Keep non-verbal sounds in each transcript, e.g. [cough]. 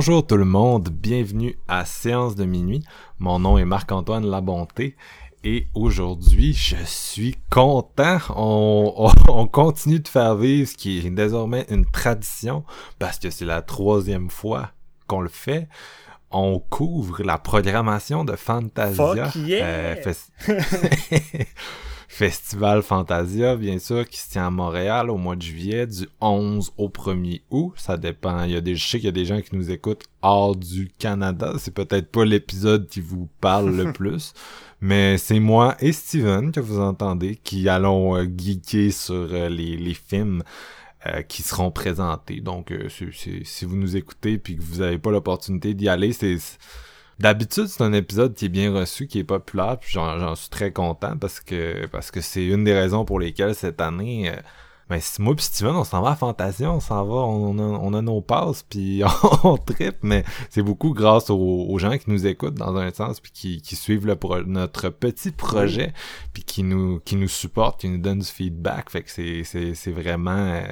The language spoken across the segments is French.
Bonjour tout le monde, bienvenue à Séance de minuit. Mon nom est Marc-Antoine Labonté et aujourd'hui je suis content. On, on, continue de faire vivre ce qui est désormais une tradition parce que c'est la troisième fois qu'on le fait. On couvre la programmation de Fantasia. Fuck yeah! euh, [laughs] [laughs] Festival Fantasia, bien sûr, qui se tient à Montréal au mois de juillet, du 11 au 1er août. Ça dépend. Il y a des, je sais qu'il y a des gens qui nous écoutent hors du Canada. C'est peut-être pas l'épisode qui vous parle le [laughs] plus. Mais c'est moi et Steven que vous entendez qui allons euh, geeker sur euh, les, les films euh, qui seront présentés. Donc, euh, c'est- si vous nous écoutez puis que vous n'avez pas l'opportunité d'y aller, c'est D'habitude, c'est un épisode qui est bien reçu, qui est populaire, puis j'en j'en suis très content parce que parce que c'est une des raisons pour lesquelles cette année, euh, ben si moi puis Steven, on s'en va à Fantasia, on s'en va, on a, on a nos passes, puis [laughs] on, tripe, mais c'est beaucoup grâce aux, aux gens qui nous écoutent dans un sens, puis qui, qui suivent le pro- notre petit projet, puis qui nous qui nous supportent, qui nous donnent du feedback, fait que c'est c'est c'est vraiment euh,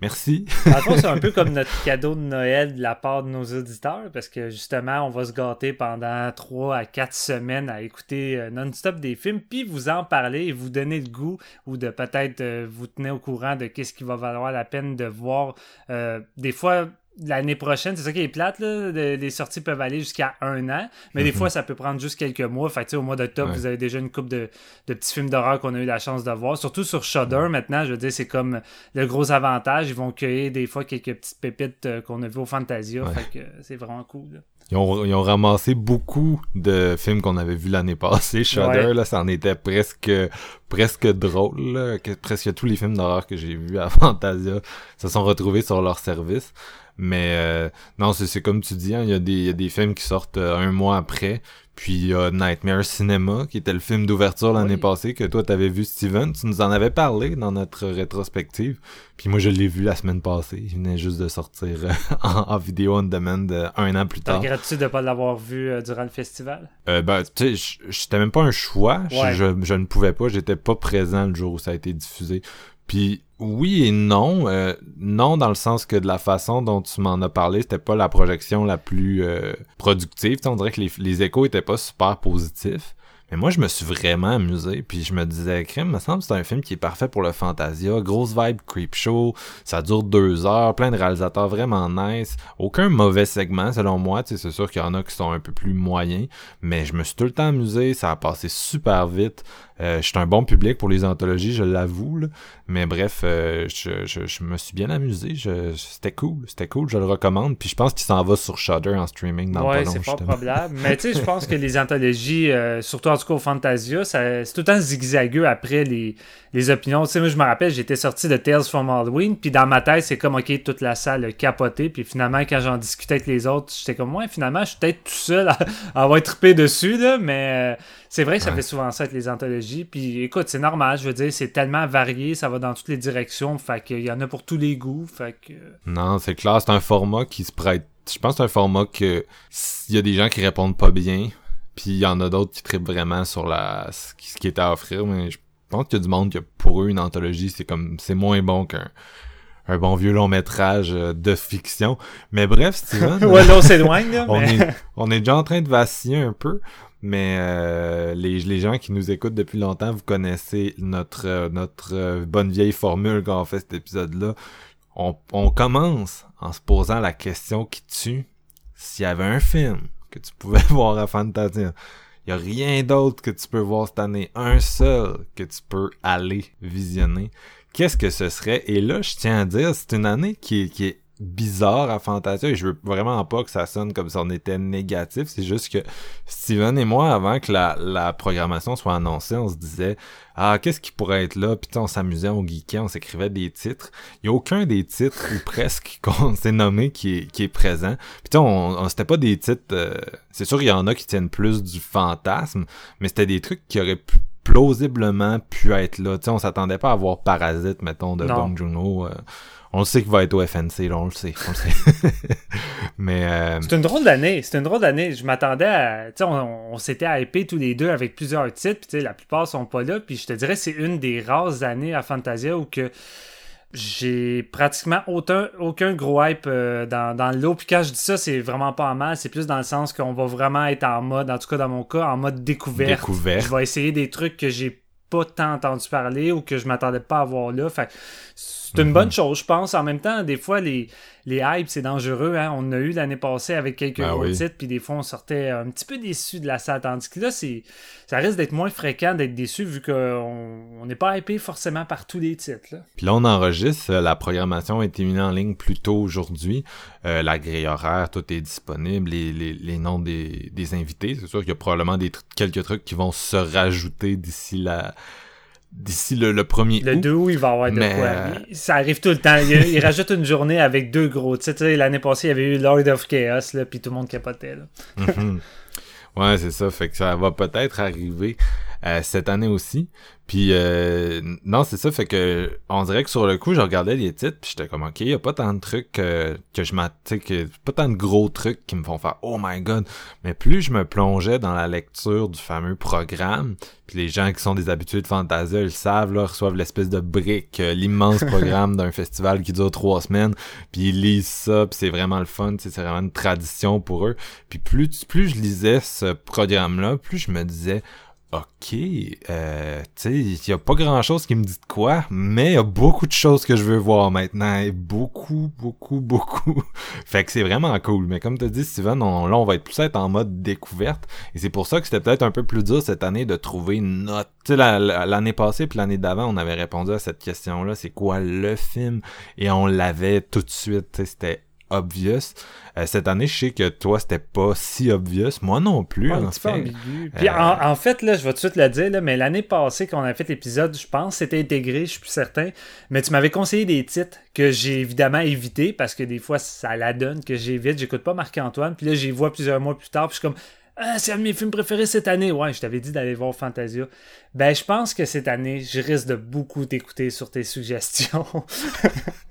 merci. Fond, [laughs] c'est un peu comme notre cadeau de Noël de la part de nos auditeurs, parce que justement, on va se gâter pendant 3 à 4 semaines à écouter euh, non-stop des films, puis vous en parler et vous donner le goût, ou de peut-être euh, vous tenir au courant de qu'est-ce qui va valoir la peine de voir. Euh, des fois, l'année prochaine, c'est ça qui est plate, là, les sorties peuvent aller jusqu'à un an, mais des Mhm. fois, ça peut prendre juste quelques mois. Fait que, tu sais, au mois d'octobre, Ouais. vous avez déjà une coupe de, de petits films d'horreur qu'on a eu la chance de voir, surtout sur Shudder maintenant, je veux dire, c'est comme le gros avantage. Ils vont cueillir des fois quelques petites pépites euh, qu'on a vues au Fantasia. Ouais. Fait que euh, c'est vraiment cool. là. Ils ont, ils ont ramassé beaucoup de films qu'on avait vus l'année passée. Shudder, Ouais. là, ça en était presque, presque drôle, là, que presque tous les films d'horreur que j'ai vus à [laughs] Fantasia se sont retrouvés sur leur service. Mais euh, non, c'est c'est comme tu dis, hein, il y, a des- il y a des films qui sortent euh, un mois après. Puis il y a Nightmare Cinema, qui était le film d'ouverture l'année Oui. passée, que toi t'avais vu Steven. Tu nous en avais parlé dans notre rétrospective. Puis moi je l'ai vu la semaine passée. Il venait juste de sortir euh, [laughs] en, en vidéo on demand euh, un an plus tard. regrettes-tu de ne pas l'avoir vu durant le festival? Euh, ben, tu sais, c'était même pas un choix. Je-. Je, je ne pouvais pas. J'étais pas présent le jour où ça a été diffusé. Puis oui et non. Euh, non dans le sens que de la façon dont tu m'en as parlé, c'était pas la projection la plus euh, productive. On dirait que les, les échos étaient pas super positifs. Mais moi, je me suis vraiment amusé. Puis je me disais, crime, me semble que c'est un film qui est parfait pour le Fantasia. Grosse vibe creep show. Ça dure deux heures. Plein de réalisateurs vraiment nice. Aucun mauvais segment, selon moi. Tu sais, c'est sûr qu'il y en a qui sont un peu plus moyens. Mais je me suis tout le temps amusé. Ça a passé super vite. Euh, je suis un bon public pour les anthologies, je l'avoue. là. Mais bref, euh, je, je, je me suis bien amusé. Je, c'était cool. C'était cool. Je le recommande. Puis je pense qu'il s'en va sur Shudder en streaming dans ouais, c'est pas probable. Mais tu sais, je pense que les anthologies, euh, surtout en tout cas au Fantasia, c'est tout le temps zigzagueux après les, les opinions. Tu sais, moi, je me rappelle, j'étais sorti de Tales from Halloween, puis dans ma tête, c'est comme, OK, toute la salle a capoté, puis finalement, quand j'en discutais avec les autres, j'étais comme, ouais, finalement, je suis peut-être tout seul à, à avoir trippé dessus, là, mais euh, c'est vrai que ça Ouais. fait souvent ça avec les anthologies. Puis écoute, c'est normal, je veux dire, c'est tellement varié, ça va dans toutes les directions, fait qu'il y en a pour tous les goûts, fait que... Non, c'est clair, c'est un format qui se prête. Je pense que c'est un format que s'il y a des gens qui répondent pas bien, puis il y en a d'autres qui trippent vraiment sur la ce qui, ce qui est à offrir, mais je pense qu'il y a du monde que pour eux une anthologie c'est comme c'est moins bon qu'un un bon vieux long métrage euh, de fiction. Mais bref, Steven, [laughs] ouais, là, on s'éloigne, là, [laughs] on mais... est on est déjà en train de vaciller un peu. Mais euh, les, les gens qui nous écoutent depuis longtemps, vous connaissez notre euh, notre euh, bonne vieille formule quand on fait cet épisode-là. On, on commence en se posant la question qui tue. S'il y avait un film que tu pouvais [laughs] voir à Fantasia, il y a rien d'autre que tu peux voir cette année, un seul que tu peux aller visionner. qu'est-ce que ce serait? Et là, je tiens à dire, c'est une année qui est bizarre à Fantasia et je veux vraiment pas que ça sonne comme si on était négatif. C'est juste que Steven et moi, avant que la, la programmation soit annoncée, on se disait Ah, qu'est-ce qui pourrait être là? Puis on s'amusait, on geekait, on s'écrivait des titres. Il a aucun des titres ou [laughs] presque qu'on s'est nommé qui est, qui est présent. Puis on, on c'était pas des titres. Euh, c'est sûr il y en a qui tiennent plus du fantasme, mais c'était des trucs qui auraient pu plausiblement pu être là. T'sais, on s'attendait pas à voir Parasite, mettons, de Bong Joon-ho. Euh, on le sait qu'il va être au FNC, là, on le sait. On le sait. [laughs] Mais. Euh... C'est une drôle d'année. C'est une drôle d'année. Je m'attendais à. Tu on, on s'était hypé tous les deux avec plusieurs titres. Puis, la plupart sont pas là. Puis, je te dirais, c'est une des rares années à Fantasia où que j'ai pratiquement aucun, aucun gros hype euh, dans, dans le lot. Puis quand je dis ça, c'est vraiment pas en mal. C'est plus dans le sens qu'on va vraiment être en mode, en tout cas dans mon cas, en mode découverte. Découverte. Je vais essayer des trucs que j'ai pas tant entendu parler ou que je m'attendais pas à voir là. Fait c'est une bonne chose, je pense. En même temps, des fois, les, les hypes, c'est dangereux. Hein? On a eu l'année passée avec quelques Ben gros oui. titres, puis des fois, on sortait un petit peu déçu de la salle. Tandis que là, ça risque d'être moins fréquent d'être déçu vu qu'on on n'est pas hypé forcément par tous les titres. Là. Puis là, on enregistre. euh, La programmation a été mise en ligne plus tôt aujourd'hui. Euh, la grille horaire, tout est disponible. Les, les, les noms des, des invités. C'est sûr qu'il y a probablement des quelques trucs qui vont se rajouter d'ici la d'ici le, le premier Le août. 2 août, il va y avoir de Mais, quoi. euh, Ça arrive tout le temps. Il, il rajoute une journée avec deux gros titres. L'année passée, il y avait eu Lord of Chaos, là, puis tout le monde capotait. Là. Mhm. Ouais, c'est ça. Fait que ça va peut-être arriver euh, cette année aussi. Puis euh, non, c'est ça. Fait que on dirait que sur le coup, je regardais les titres, puis j'étais comme ok, y a pas tant de trucs euh, que je m'att- tu sais, que pas tant de gros trucs qui me font faire oh my god. Mais plus je me plongeais dans la lecture du fameux programme, puis les gens qui sont des habitués de Fantasia, ils le savent, là, reçoivent l'espèce de brique, euh, l'immense [laughs] programme d'un festival qui dure trois semaines, puis ils lisent ça, puis c'est vraiment le fun, c'est vraiment une tradition pour eux. Puis plus, plus je lisais ce programme-là, plus je me disais, OK, euh, tu sais, il y a pas grand-chose qui me dit de quoi, mais il y a beaucoup de choses que je veux voir maintenant, beaucoup, beaucoup, [laughs] beaucoup. fait que c'est vraiment cool. Mais comme tu dit, Steven, on, là, on va être plus être en mode découverte, et c'est pour ça que c'était peut-être un peu plus dur cette année de trouver notre... Tu sais, la- la- l'année passée puis l'année d'avant, on avait répondu à cette question-là, c'est quoi le film? Et on l'avait tout de suite, c'était obvious. Euh, cette année, je sais que toi, c'était pas si obvious. Moi non plus, un en petit peu fait. ambigu. Puis Euh, en, en fait, là, je vais tout de suite le dire, là, mais l'année passée, quand on a fait l'épisode, je pense, c'était intégré, je suis plus certain. Mais tu m'avais conseillé des titres que j'ai évidemment évité parce que des fois, ça la donne que j'évite. J'écoute pas Marc-Antoine. Puis là, j'y vois plusieurs mois plus tard. Puis je suis comme. Ah, c'est un de mes films préférés cette année. Ouais, je t'avais dit d'aller voir Fantasia. Ben, je pense que cette année, je risque de beaucoup t'écouter sur tes suggestions. [laughs]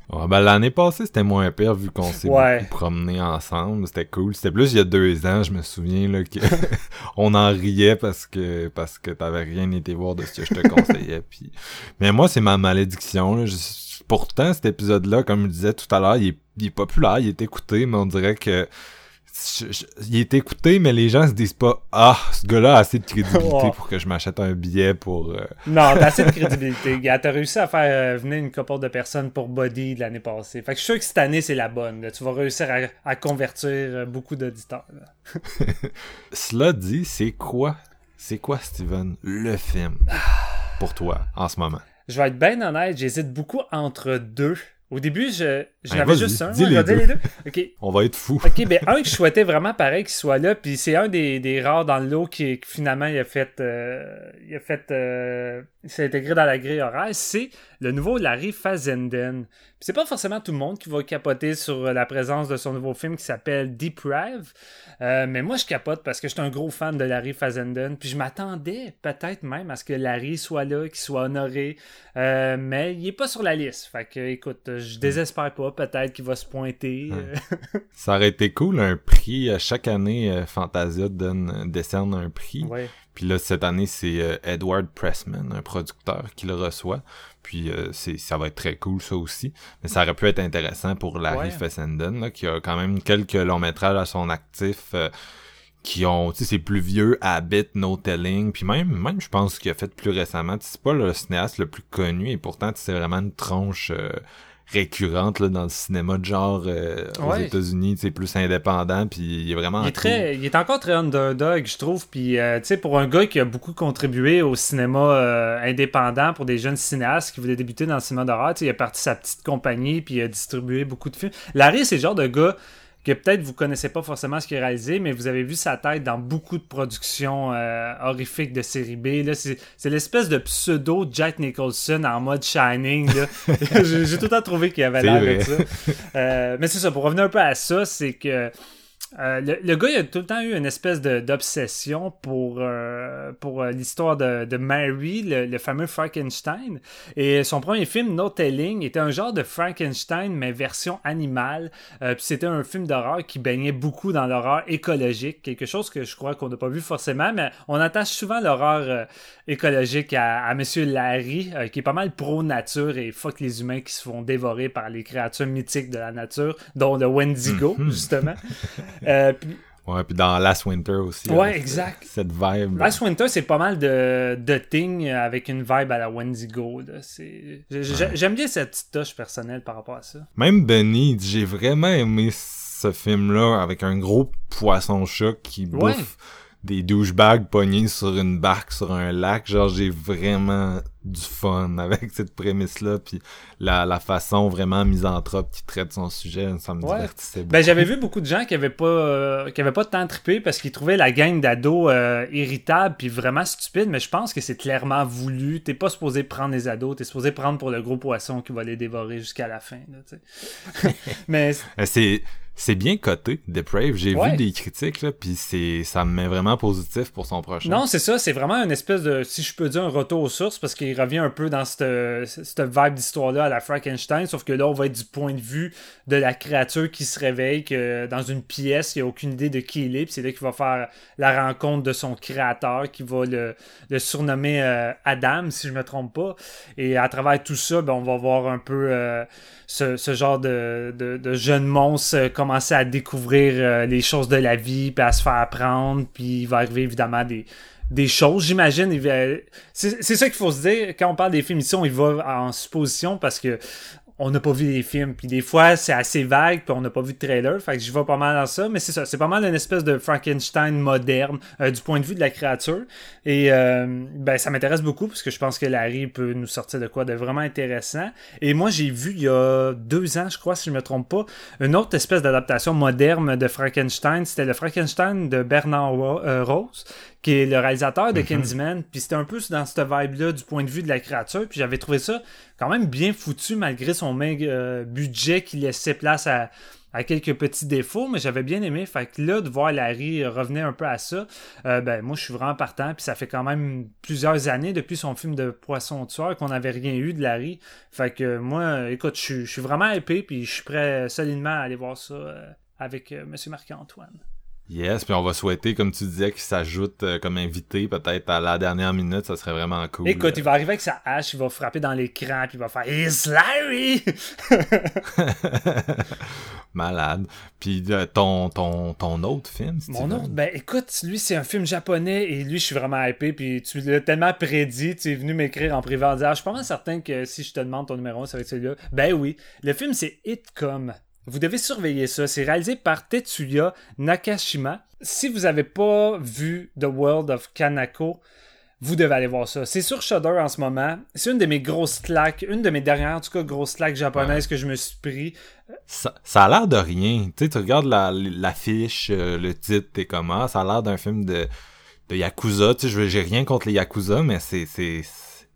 Ouais, ben, l'année passée, c'était moins pire vu qu'on s'est Ouais. promenés ensemble. C'était cool. C'était plus il y a deux ans, je me souviens, là, que [laughs] on en riait parce que parce que t'avais rien été voir de ce que je te conseillais. [laughs] Puis... Mais moi, c'est ma malédiction. Là. Je- Pourtant, cet épisode-là, comme je disais tout à l'heure, il est, il est populaire, il est écouté, mais on dirait que je- je- il est écouté, mais les gens se disent pas Ah, ce gars-là a assez de crédibilité pour que je m'achète un billet pour. euh, non, t'as assez de [laughs] crédibilité. T'as réussi à faire euh, venir une couple de personnes pour Body de l'année passée. Fait que je suis sûr que cette année, c'est la bonne. là. Tu vas réussir à, à convertir euh, beaucoup d'auditeurs. [laughs] Cela dit, c'est quoi C'est quoi, Steven, le film pour toi en ce moment? Je vais être bien honnête, j'hésite beaucoup entre deux. Au début, je, j'en avais juste un. dis les deux. les deux. [laughs] On va être fou. OK, ben un que je souhaitais vraiment pareil qu'il soit là, puis c'est un des, des rares dans le lot qui, qui finalement il a fait euh, il a fait euh, il s'est intégré dans la grille horaire, c'est le nouveau Larry Fazenden. C'est pas forcément tout le monde qui va capoter sur la présence de son nouveau film qui s'appelle Deprive, euh, mais moi je capote parce que je suis un gros fan de Larry Fazenden, puis je m'attendais peut-être même à ce que Larry soit là, qu'il soit honoré, euh, mais il est pas sur la liste. Fait que écoute, je désespère pas, peut-être qu'il va se pointer. [laughs] Ça aurait été cool un prix euh, chaque année. euh, Fantasia donne décerne un prix. ouais. Puis là cette année c'est euh, Edward Pressman, un producteur, qui le reçoit. Puis euh, c'est ça va être très cool ça aussi. Mais ça aurait pu être intéressant pour Larry Ouais. Fessenden, là, qui a quand même quelques longs métrages à son actif. euh, qui ont, tu sais, c'est plus vieux, Habit, No Telling, puis même, même je pense qu'il a fait plus récemment, Tu sais, c'est pas le cinéaste le plus connu, et pourtant, tu sais, c'est vraiment une tronche euh, récurrente là, dans le cinéma de genre euh, aux Ouais. États-Unis, c'est plus indépendant, puis il est vraiment Il est, très, il est encore très underdog, je trouve. Puis, euh, tu sais, pour un gars qui a beaucoup contribué au cinéma euh, indépendant pour des jeunes cinéastes qui voulaient débuter dans le cinéma d'horreur, tu sais, il a parti sa petite compagnie, puis il a distribué beaucoup de films. Larry, c'est le genre de gars que peut-être vous connaissez pas forcément ce qu'il a réalisé, mais vous avez vu sa tête dans beaucoup de productions euh, horrifiques de série B. Là, c'est, c'est l'espèce de pseudo Jack Nicholson en mode Shining. là. [laughs] j'ai, j'ai tout le temps trouvé qu'il avait l'air de ça. Euh, mais c'est ça, pour revenir un peu à ça, c'est que euh, le, le gars, il a tout le temps eu une espèce d'obsession pour, euh, pour euh, l'histoire de, de Mary, le, le fameux Frankenstein. Et son premier film, No Telling, était un genre de Frankenstein, mais version animale. Puis c'était un film d'horreur qui baignait beaucoup dans l'horreur écologique, quelque chose que je crois qu'on n'a pas vu forcément, mais on attache souvent l'horreur écologique à, à Monsieur Larry, qui est pas mal pro-nature et fuck les humains qui se font dévorer par les créatures mythiques de la nature, dont le Wendigo, Mhm. justement. [laughs] Euh, puis Ouais, puis dans Last Winter aussi. Ouais, là, exact. Cette vibe. Last Winter, c'est pas mal de, de thing avec une vibe à la Wendigo. J'aime bien cette petite touche personnelle par rapport à ça. Même Benny, j'ai vraiment aimé ce film-là avec un gros poisson-chat qui Ouais. bouffe des douchebags pognés sur une barque sur un lac. Genre, j'ai vraiment du fun [laughs] avec cette prémisse-là. Puis la, la façon vraiment misanthrope qui traite son sujet, ça me Ouais. divertissait beaucoup. Ben, j'avais vu beaucoup de gens qui avaient pas, euh, qui avaient pas tant trippé parce qu'ils trouvaient la gang d'ados euh, irritable puis vraiment stupide, mais je pense que c'est clairement voulu. T'es pas supposé prendre les ados, t'es supposé prendre pour le gros poisson qui va les dévorer jusqu'à la fin. là, [laughs] mais Euh, C'est c'est bien coté, Deprave. J'ai Ouais. vu des critiques, là, puis c'est ça me met vraiment positif pour son prochain. Non, c'est ça, c'est vraiment une espèce de, si je peux dire, un retour aux sources, parce qu'il revient un peu dans cette, cette vibe d'histoire-là à la Frankenstein, sauf que là, on va être du point de vue de la créature qui se réveille, que dans une pièce, il n'a aucune idée de qui il est, puis c'est là qu'il va faire la rencontre de son créateur, qui va le, le surnommer euh, Adam, si je me trompe pas. Et à travers tout ça, ben, on va voir un peu euh, ce, genre de, de, de jeune monstre euh, commencer à découvrir euh, les choses de la vie, puis à se faire apprendre, puis il va arriver évidemment des, des choses, j'imagine. c'est ça qu'il faut se dire. Quand on parle des films ici, on y va en supposition parce que on n'a pas vu les films. Puis des fois, c'est assez vague, puis on n'a pas vu de trailer. Fait que j'y vais pas mal dans ça. Mais c'est ça, c'est pas mal une espèce de Frankenstein moderne euh, du point de vue de la créature. Et euh, ben, ça m'intéresse beaucoup parce que je pense que Larry peut nous sortir de quoi de vraiment intéressant. Et moi, j'ai vu il y a deux ans, je crois, si je me trompe pas, une autre espèce d'adaptation moderne de Frankenstein. C'était le Frankenstein de Bernard euh, Rose, qui est le réalisateur de Candyman. Puis c'était un peu dans cette vibe-là du point de vue de la créature. Puis j'avais trouvé ça quand même bien foutu malgré son maigre euh, budget qui laissait place à, à quelques petits défauts, mais j'avais bien aimé. Fait que là, de voir Larry revenir un peu à ça, euh, ben moi je suis vraiment partant. Puis ça fait quand même plusieurs années depuis son film de Poisson tueur qu'on n'avait rien eu de Larry. Fait que euh, moi, écoute, je suis- je suis vraiment épais, puis je suis prêt solidement à aller voir ça euh, avec Monsieur Marc-Antoine. Yes, puis on va souhaiter, comme tu disais, qu'il s'ajoute euh, comme invité peut-être à la dernière minute, ça serait vraiment cool. Écoute, il va arriver avec sa hache, il va frapper dans l'écran, puis il va faire It's Larry! [laughs] Malade. Puis euh, ton, ton, ton autre film, Mon Steven? autre, ben écoute, lui c'est un film japonais et lui je suis vraiment hypé puis tu l'as tellement prédit, tu es venu m'écrire en privé en disant Ah, je suis pas certain que si je te demande ton numéro 1 ça va être celui-là. Ben oui, le film c'est Hitcom. Vous devez surveiller ça. C'est réalisé par Tetsuya Nakashima. Si vous avez pas vu The World of Kanako, vous devez aller voir ça. C'est sur Shudder en ce moment. C'est une de mes grosses claques, une de mes dernières, en tout cas, grosses claques japonaises que je me suis pris. Ça, ça a l'air de rien. Tu sais, tu regardes la- l'affiche, euh, le titre, t'es comment, ça a l'air d'un film de, de Yakuza. Tu sais, j'ai rien contre les Yakuza, mais c'est...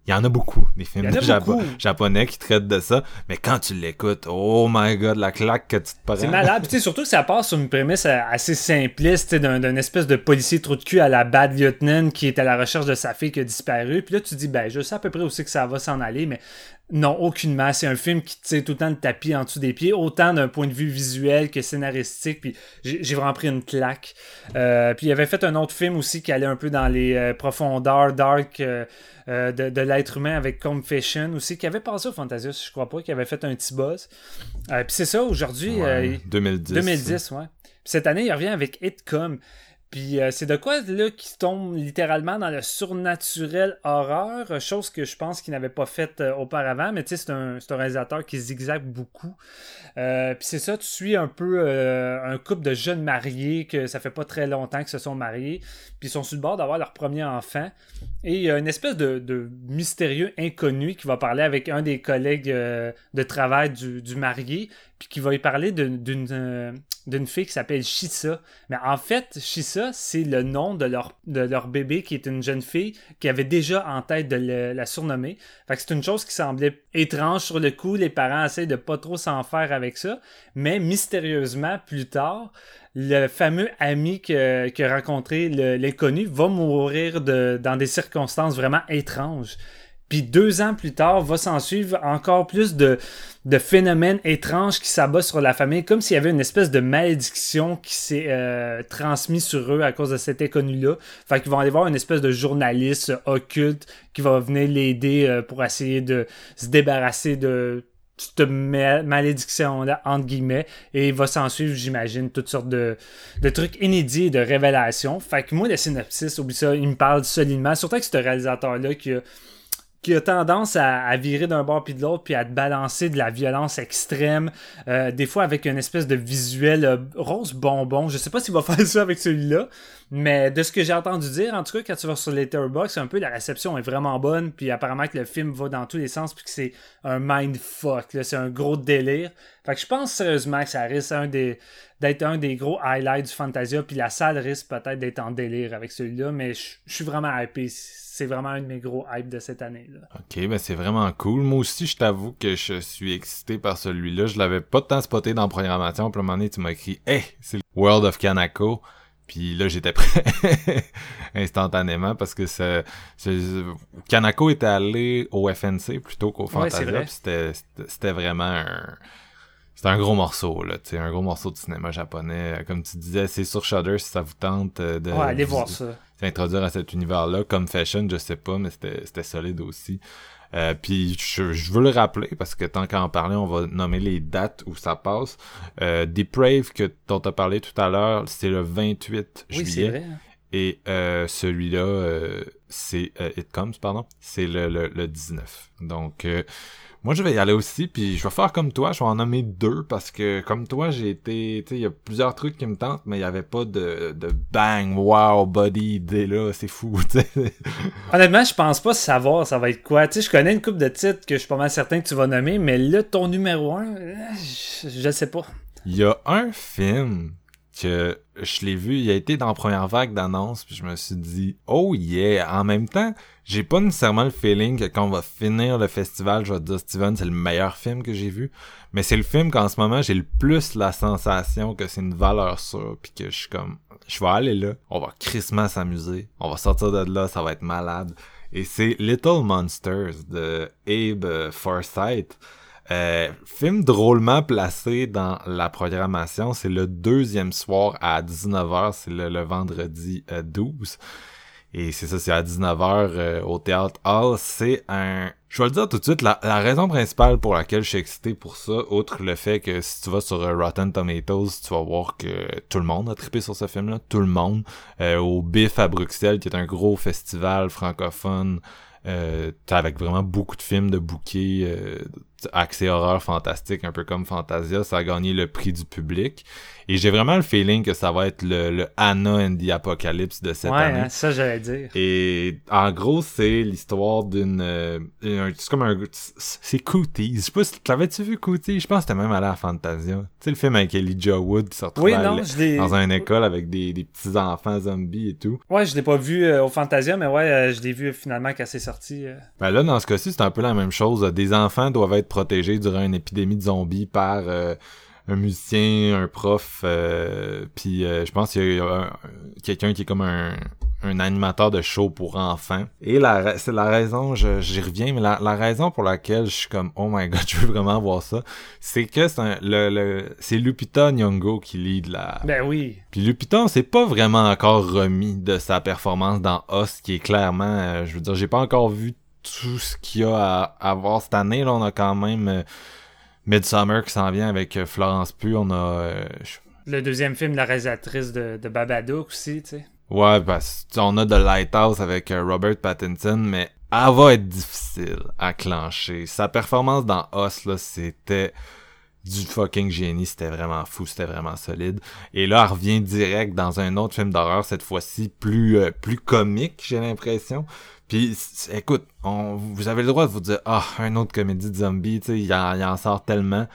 il y en a beaucoup, des films de Jap- japonais qui traitent de ça. Mais quand tu l'écoutes, oh my god, la claque que tu te prends. C'est malade. Puis, surtout que ça part sur une prémisse euh, assez simpliste, d'un d'un espèce de policier trou de cul à la Bad Lieutenant qui est à la recherche de sa fille qui a disparu. Puis là, tu dis, ben, je sais à peu près où c'est que ça va s'en aller, mais non, aucunement. C'est un film qui tire tout le temps le tapis en dessous des pieds, autant d'un point de vue visuel que scénaristique. Puis j'ai vraiment pris une claque. Euh, puis il avait fait un autre film aussi qui allait un peu dans les euh, profondeurs dark euh, de, de l'être humain avec Confession aussi, qui avait passé au Fantasia, je crois pas, qui avait fait un petit buzz. Puis c'est ça, aujourd'hui, Ouais, euh, 2010. 2010, ouais. Puis cette année, il revient avec Hitcom. Puis euh, c'est de quoi là qui tombe littéralement dans le surnaturel horreur, chose que je pense qu'il n'avait pas faite euh, auparavant, mais tu sais, c'est un, un, réalisateur qui zigzague beaucoup. Euh, puis c'est ça, tu suis un peu un couple de jeunes mariés que ça fait pas très longtemps qu'ils se sont mariés, puis ils sont sur le bord d'avoir leur premier enfant. Et il y a une espèce de, mystérieux inconnu qui va parler avec un des collègues de travail du marié, puis qui va y parler d'une euh, d'une fille qui s'appelle Shisa. Mais en fait, Shisa, c'est le nom de leur, bébé qui est une jeune fille qui avait déjà en tête de la surnommer. Fait que c'est une chose qui semblait étrange sur le coup. Les parents essaient de pas trop s'en faire avec ça. Mais mystérieusement, plus tard, le fameux ami que, que rencontré l'inconnu va mourir dans des circonstances vraiment étranges. Puis deux ans plus tard, va s'en suivre encore plus de, de phénomènes étranges qui s'abattent sur la famille, comme s'il y avait une espèce de malédiction qui s'est euh, transmise sur eux à cause de cet inconnu-là. Fait qu'ils vont aller voir une espèce de journaliste occulte qui va venir l'aider euh, pour essayer de se débarrasser de cette malédiction-là, entre guillemets, et il va s'en suivre, j'imagine, toutes sortes de, de trucs inédits de révélations. Fait que moi, le synopsis, oublie ça, il me parle solidement, surtout avec ce réalisateur-là qui a qui a tendance à, virer d'un bord puis de l'autre puis à te balancer de la violence extrême euh, des fois avec une espèce de visuel euh, rose bonbon. Je sais pas s'il va [laughs] faire ça avec celui-là mais de ce que j'ai entendu dire en tout cas quand tu vas sur Letterboxd un peu la réception est vraiment bonne puis apparemment que le film va dans tous les sens puis que c'est un mindfuck c'est un gros délire fait que je pense sérieusement que ça risque un des d'être un des gros highlights du Fantasia puis la salle risque peut-être d'être en délire avec celui-là mais je suis vraiment hypé c'est vraiment un de mes gros hypes de cette année. Là. Ok, ben c'est vraiment cool. Moi aussi, je t'avoue que je suis excité par celui-là. Je l'avais pas tant spoté dans la programmation. Puis à un moment donné, tu m'as écrit Hey, c'est le World of Kanako. Puis là, j'étais prêt [laughs] instantanément parce que Kanako était allé au FNC plutôt qu'au Fantasia. c'était, c'était vraiment un c'est un gros morceau, là, tu un gros morceau de cinéma japonais. Comme tu disais, c'est sur Shudder si ça vous tente euh, de. Ouais, allez voir ça. S'introduire à cet univers-là. Comme Fashion, je sais pas, mais c'était solide aussi. Euh, puis je, veux le rappeler parce que tant qu'à en parler, on va nommer les dates où ça passe. Euh, Deprave que dont t'as parlé tout à l'heure, c'est le 28 oui, juillet. Vrai, hein. Et euh, celui-là, euh, c'est It Comes, pardon, c'est le, le, le, 19. Donc moi, je vais y aller aussi, puis je vais faire comme toi, je vais en nommer deux, parce que comme toi, j'ai été, tu sais, il y a plusieurs trucs qui me tentent, mais il y avait pas de, de bang, wow, body idée là, c'est fou, [laughs] tu sais. Honnêtement, je pense pas savoir ça va être quoi. Tu sais, je connais une coupe de titres que je suis pas mal certain que tu vas nommer, mais là, ton numéro un, je, je sais pas. Il y a un film que je l'ai vu, il a été dans la première vague d'annonces, puis je me suis dit, oh yeah, en même temps, j'ai pas nécessairement le feeling que quand on va finir le festival, je vais dire Steven, c'est le meilleur film que j'ai vu, mais c'est le film qu'en ce moment, j'ai le plus la sensation que c'est une valeur sûre, puis que je suis comme, je vais aller là, on va crissement s'amuser, on va sortir de là, ça va être malade, et c'est Little Monsters de Abe Forsyth, euh, film drôlement placé dans la programmation, c'est le deuxième soir à 19h, c'est le, vendredi 12. Euh, Et c'est ça, c'est à 19h euh, au Théâtre Hall. C'est un... Je vais le dire tout de suite, la, raison principale pour laquelle je suis excité pour ça, outre le fait que si tu vas sur Rotten Tomatoes, tu vas voir que tout le monde a trippé sur ce film-là. Tout le monde. au BIF à Bruxelles, qui est un gros festival francophone euh, avec vraiment beaucoup de films de bouquets, euh, accès horreur fantastique, un peu comme Fantasia, ça a gagné le prix du public. Et j'ai vraiment le feeling que ça va être le, le Anna and the Apocalypse de cette année. Ouais, ça j'allais dire. Et en gros, c'est l'histoire d'une... Euh, c'est comme un... C'est Cooties. Je sais pas si... T'avais-tu vu Cooties? Je pense que c'était même allé à Fantasia. Tu sais, le film avec Elijah Wood qui se retrouve dans une école avec des, des petits-enfants zombies et tout. Ouais, je l'ai pas vu euh, au Fantasia, mais ouais, euh, je l'ai vu finalement quand c'est sorti. Ben là, dans ce cas-ci, c'est un peu la même chose. Des enfants doivent être protégés durant une épidémie de zombies par un musicien, un prof, euh, puis euh, je pense qu'il y a quelqu'un qui est comme un, un, animateur de show pour enfants. Et la, c'est la raison, j'y reviens, mais la, raison pour laquelle je suis comme oh my god, [laughs] je veux vraiment voir ça, c'est que c'est le, le c'est Lupita Nyong'o qui lead la. Ben oui. Puis Lupita, c'est pas vraiment encore remis de sa performance dans Us, qui est clairement, euh, je veux dire, j'ai pas encore vu tout ce qu'il y a à, à voir cette année. Là, on a quand même Midsummer qui s'en vient avec euh, Florence Pugh. On a. Euh, le deuxième film de la réalisatrice de, de Babadook aussi, tu sais. Ouais, parce on a The Lighthouse avec euh, Robert Pattinson, mais elle va être difficile à clencher. Sa performance dans Us, là, c'était du fucking génie, c'était vraiment fou, c'était vraiment solide. Et là, elle revient direct dans un autre film d'horreur, cette fois-ci plus euh, plus comique, j'ai l'impression. Puis, écoute, on, vous avez le droit de vous dire, ah, un autre comédie de zombie, tu sais, il en, il en sort tellement.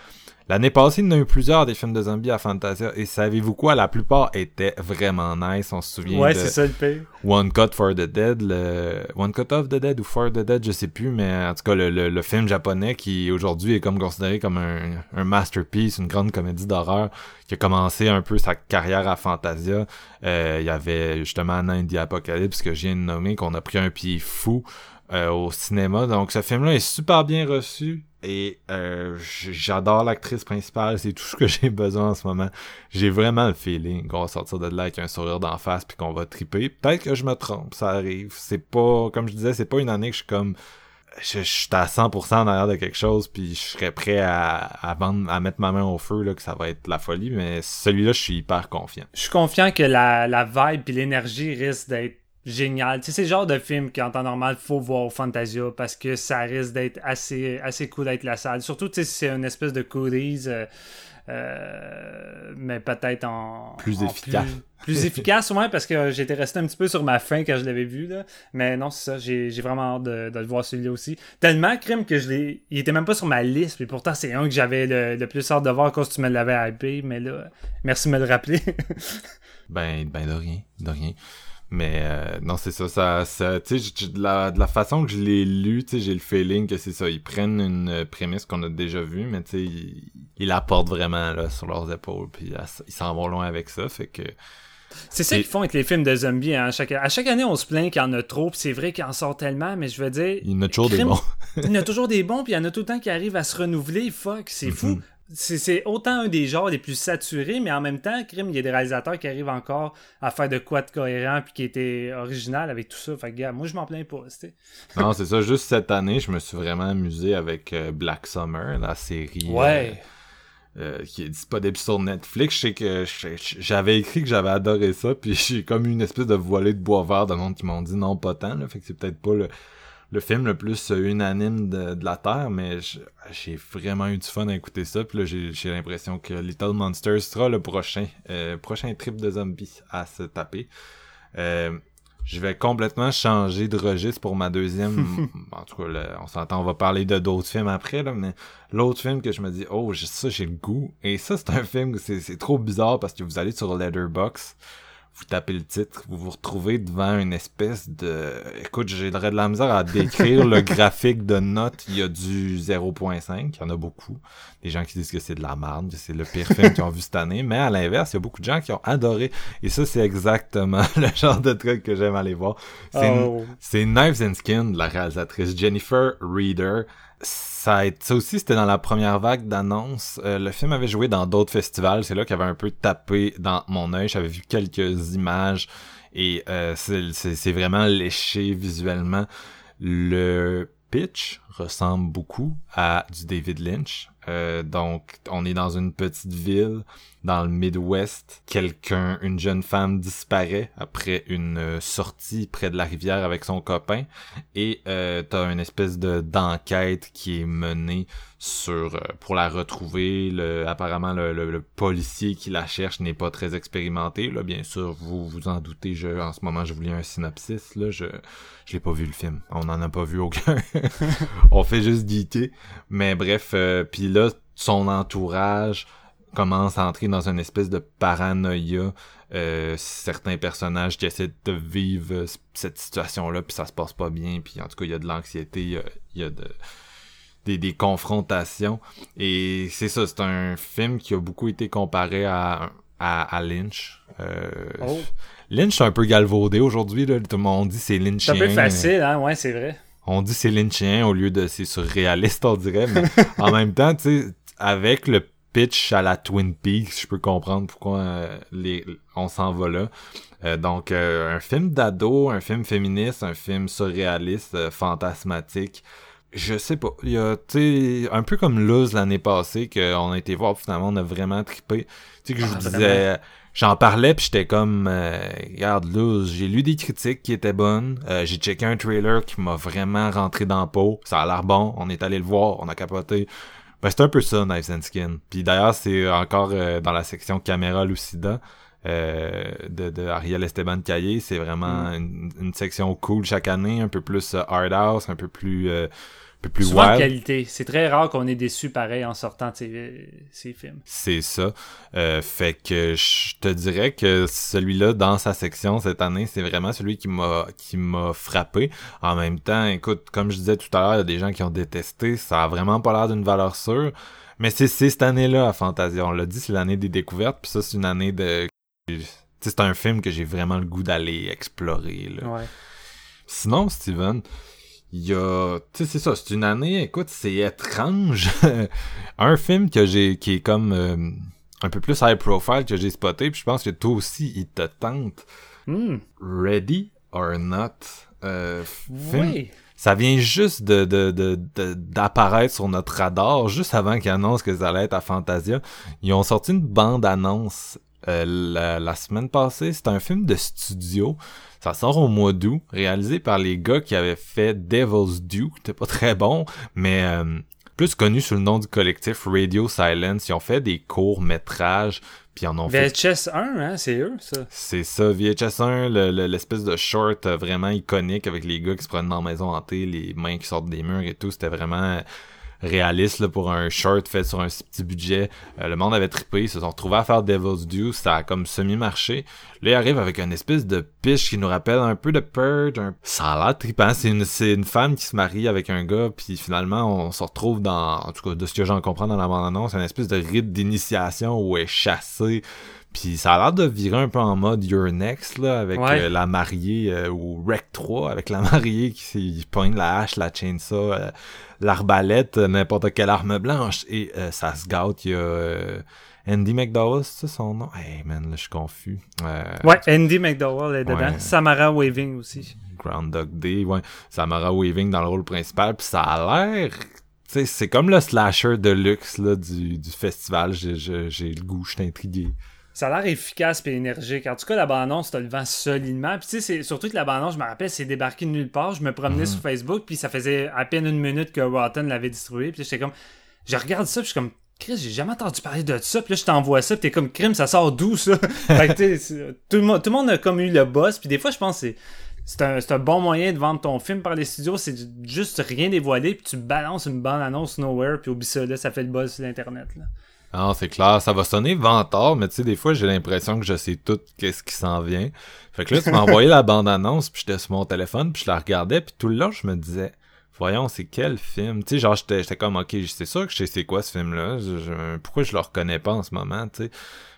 L'année passée, il y en a eu plusieurs des films de zombies à Fantasia. Et savez-vous quoi? La plupart étaient vraiment nice. On se souvient ouais, de c'est ça le pire. One Cut for the Dead, le One Cut of the Dead ou For the Dead, je sais plus, mais en tout cas le, le, le film japonais qui aujourd'hui est comme considéré comme un, un masterpiece, une grande comédie d'horreur qui a commencé un peu sa carrière à Fantasia. Euh, il y avait justement Nine the Apocalypse que je viens de nommer, qu'on a pris un pied fou euh, au cinéma. Donc ce film-là est super bien reçu. Et euh, j'adore l'actrice principale, c'est tout ce que [laughs] j'ai besoin en ce moment. J'ai vraiment le feeling qu'on va sortir de là avec un sourire d'en face puis qu'on va triper. Peut-être que je me trompe, ça arrive. C'est pas, comme je disais, c'est pas une année que je suis comme je, suis à 100% en arrière de quelque chose puis je serais prêt à, à, vendre, à mettre ma main au feu là que ça va être la folie mais celui-là je suis hyper confiant. Je suis confiant que la, la vibe puis l'énergie risque d'être génial. Tu sais, c'est le genre de film qu'en temps normal, faut voir au Fantasia parce que ça risque d'être assez, assez cool d'être la salle. Surtout, tu sais, c'est une espèce de coolies, euh, euh, mais peut-être en... Plus en efficace. Plus, plus [laughs] efficace, ouais, parce que j'étais resté un petit peu sur ma faim quand je l'avais vu, là. Mais non, c'est ça, j'ai vraiment hâte de, de le voir celui-là aussi. Tellement crime que je l'ai... Il était même pas sur ma liste, mais pourtant, c'est un que j'avais le, le, plus hâte de voir quand tu me l'avais hypé, mais là, merci de me le rappeler. [laughs] ben, ben de rien, de rien. Mais euh, non, c'est ça, ça, ça tu sais, de la, de la façon que je l'ai lu, tu sais, j'ai le feeling que c'est ça, ils prennent une prémisse qu'on a déjà vue, mais tu sais, ils, ils la portent vraiment là sur leurs épaules, puis ils s'en vont loin avec ça, fait que c'est ça qu'ils font avec les films de zombies. Hein. Chaque, à chaque année, on se plaint qu'il y en a trop, puis c'est vrai qu'il en sort tellement, mais je veux dire. Il y en a toujours crime, des bons. [laughs] il y en a toujours des bons, puis il y en a tout le temps qui arrivent à se renouveler. Fuck, c'est mm -hmm. fou c'est autant un des genres les plus saturés, mais en même temps, crime, il y a des réalisateurs qui arrivent encore à faire de quoi de cohérent puis qui était original avec tout ça. Fait que, gars, moi, je m'en plains pas. [laughs] non, c'est ça. Juste cette année, je me suis vraiment amusé avec euh, Black Summer, la série. Ouais. Euh, euh, qui est disponible sur Netflix. Je sais que j'avais écrit que j'avais adoré ça, puis [laughs] j'ai comme une espèce de voilée de bois vert de monde qui m'ont dit non, pas tant. Là, fait que c'est peut-être pas le le film le plus unanime de, de la Terre, mais j'ai vraiment eu du fun à écouter ça. Puis là, j'ai l'impression que Little Monsters sera le prochain, euh, prochain trip de zombies à se taper. Euh, je vais complètement changer de registre pour ma deuxième. [laughs] en tout cas, là, on s'entend, on va parler de d'autres films après, là, mais l'autre film que je me dis, oh, ça, j'ai le goût. Et ça, c'est un film, c'est trop bizarre parce que vous allez sur Letterboxd vous tapez le titre, vous vous retrouvez devant une espèce de... Écoute, j'ai de la misère à décrire le [laughs] graphique de notes. Il y a du 0.5, il y en a beaucoup. Des gens qui disent que c'est de la merde, que c'est le pire film qu'ils ont vu cette année. Mais à l'inverse, il y a beaucoup de gens qui ont adoré. Et ça, c'est exactement [laughs] le genre de truc que j'aime aller voir. C'est oh. Knives and Skin, de la réalisatrice Jennifer Reader ça, ça aussi, c'était dans la première vague d'annonces. Euh, le film avait joué dans d'autres festivals. C'est là qu'il avait un peu tapé dans mon œil. J'avais vu quelques images et euh, c'est vraiment léché visuellement. Le pitch ressemble beaucoup à du David Lynch. Euh, donc, on est dans une petite ville dans le Midwest. Quelqu'un, une jeune femme disparaît après une euh, sortie près de la rivière avec son copain. Et euh, t'as une espèce de d'enquête qui est menée sur euh, pour la retrouver. Le, apparemment, le, le, le, policier qui la cherche n'est pas très expérimenté. Là, bien sûr, vous vous en doutez. Je, en ce moment, je vous lis un synopsis. Là, je je l'ai pas vu le film. On n'en a pas vu aucun. [laughs] On fait juste geeker. Mais bref, euh, puis là, son entourage commence à entrer dans une espèce de paranoïa. Euh, certains personnages qui essaient de vivre cette situation-là, puis ça se passe pas bien, puis en tout cas, il y a de l'anxiété, il y a, il y a de, des, des, confrontations. Et c'est ça, c'est un film qui a beaucoup été comparé à, à, à Lynch. Euh, oh. Lynch, c'est un peu galvaudé aujourd'hui. Tout le monde dit c'est Lynchien. C'est un peu facile, hein, ouais, c'est vrai. On dit c'est Lynchien au lieu de c'est surréaliste, on dirait. Mais [laughs] en même temps, tu sais, avec le pitch à la Twin Peaks, je peux comprendre pourquoi euh, les, on s'en va là. Euh, donc, euh, un film d'ado, un film féministe, un film surréaliste, fantasmatique. je sais pas. Il y a, tu sais, un peu comme Luz l'année passée, qu'on a été voir, finalement, on a vraiment trippé. Tu sais, que je Ah, vous disais, j'en parlais, puis j'étais comme, euh, regarde, Luz, j'ai lu des critiques qui étaient bonnes, euh, j'ai checké un trailer qui m'a vraiment rentré dans la peau, ça a l'air bon, on est allé le voir, on a capoté. Ben, c'est un peu ça, Knives and Skin. Puis d'ailleurs, c'est encore euh, dans la section caméra Lucida. Euh, de, de Ariel Esteban Caillé, c'est vraiment Mm. une, une section cool chaque année, un peu plus euh, hard house, un peu plus euh, peu plus Souvent de wild. qualité. C'est très rare qu'on ait déçu pareil en sortant de ces, ces films. C'est ça. Euh, fait que je te dirais que celui-là, dans sa section cette année, c'est vraiment celui qui m'a qui m'a frappé. En même temps, écoute, comme je disais tout à l'heure, il y a des gens qui ont détesté. Ça a vraiment pas l'air d'une valeur sûre. Mais c'est cette année-là à Fantasia. On l'a dit, c'est l'année des découvertes. Puis ça, c'est une année de... C'est un film que j'ai vraiment le goût d'aller explorer. Là. Ouais. Sinon, Steven, il y a... Tu sais, c'est ça, c'est une année, écoute, c'est étrange. [laughs] un film que j'ai qui est comme euh, un peu plus high profile que j'ai spoté, puis je pense que toi aussi, il te tente. Hmm. Ready or Not. Euh, film- Oui. Ça vient juste de, de, de, de- d'apparaître sur notre radar, juste avant qu'ils annoncent que ça allait être à Fantasia. Ils ont sorti une bande-annonce euh, la, la semaine passée. C'est un film de studio. Ça sort au mois d'août, réalisé par les gars qui avaient fait Devil's Due, qui était pas très bon, mais euh, plus connu sous le nom du collectif Radio Silence. Ils ont fait des courts-métrages, puis en ont fait VHS 1, hein, c'est eux, ça. c'est ça, VHS1, le- le- l'espèce de short euh, vraiment iconique avec les gars qui se prennent dans la maison hantée, les mains qui sortent des murs et tout, c'était vraiment réaliste là, pour un short fait sur un petit budget. Euh, le monde avait trippé, ils se sont retrouvés à faire Devil's Due, ça a comme semi-marché. Là, il arrive avec une espèce de pitch qui nous rappelle un peu de Purge. un- Ça a l'air trippant, c'est une, une femme qui se marie avec un gars, puis finalement, on se retrouve dans, en tout cas, de ce que j'en comprends dans la bande-annonce, une espèce de rite d'initiation où est chassée puis ça a l'air de virer un peu en mode Your Next, là, avec Ouais. euh, la mariée, euh, ou Rec 3, avec la [laughs] mariée qui s'y pointe la hache, la chainsaw, euh, l'arbalète, euh, n'importe quelle arme blanche, et euh, ça se gâte, il y a euh, Andy McDowell, c'est ça son nom? Hey man, là, je suis confus. Euh, Ouais, Andy McDowell est dedans. Ouais. Samara Waving aussi. Groundhog Day, ouais. Samara Weaving dans le rôle principal, puis ça a l'air... tu sais, c'est comme le slasher de luxe là, du, du festival. J'ai le goût, je suis intrigué. Ça a l'air efficace et énergique. En tout cas, la bande-annonce te le vend solidement. Puis tu sais, surtout que la bande-annonce, je me rappelle, c'est débarqué de nulle part. Je me promenais Mhm. sur Facebook, puis ça faisait à peine une minute que Rotten l'avait distribué. Puis j'étais comme, je regarde ça, puis je suis comme, Chris, j'ai jamais entendu parler de ça. Puis là, je t'envoie ça, puis t'es comme, crime, ça sort d'où ça? [laughs] fait que tu sais, c'est- tout le, monde, tout le monde a comme eu le boss. Puis des fois, je pense que c'est. Un, un bon moyen de vendre ton film par les studios, c'est juste rien dévoiler, puis tu balances une bande-annonce nowhere, puis oublie ça, là, ça fait le buzz sur Internet. Là. Non, c'est clair, ça va sonner vantard, mais tu sais, des fois, j'ai l'impression que je sais tout qu'est-ce qui s'en vient. Fait que là, tu m'as envoyé la bande-annonce, puis j'étais sur mon téléphone, puis je la regardais, puis tout le long, je me disais, voyons, c'est quel film? Tu sais, genre, j'étais comme, ok, c'est sûr que je sais c'est quoi ce film-là, pourquoi je le reconnais pas en ce moment, tu sais?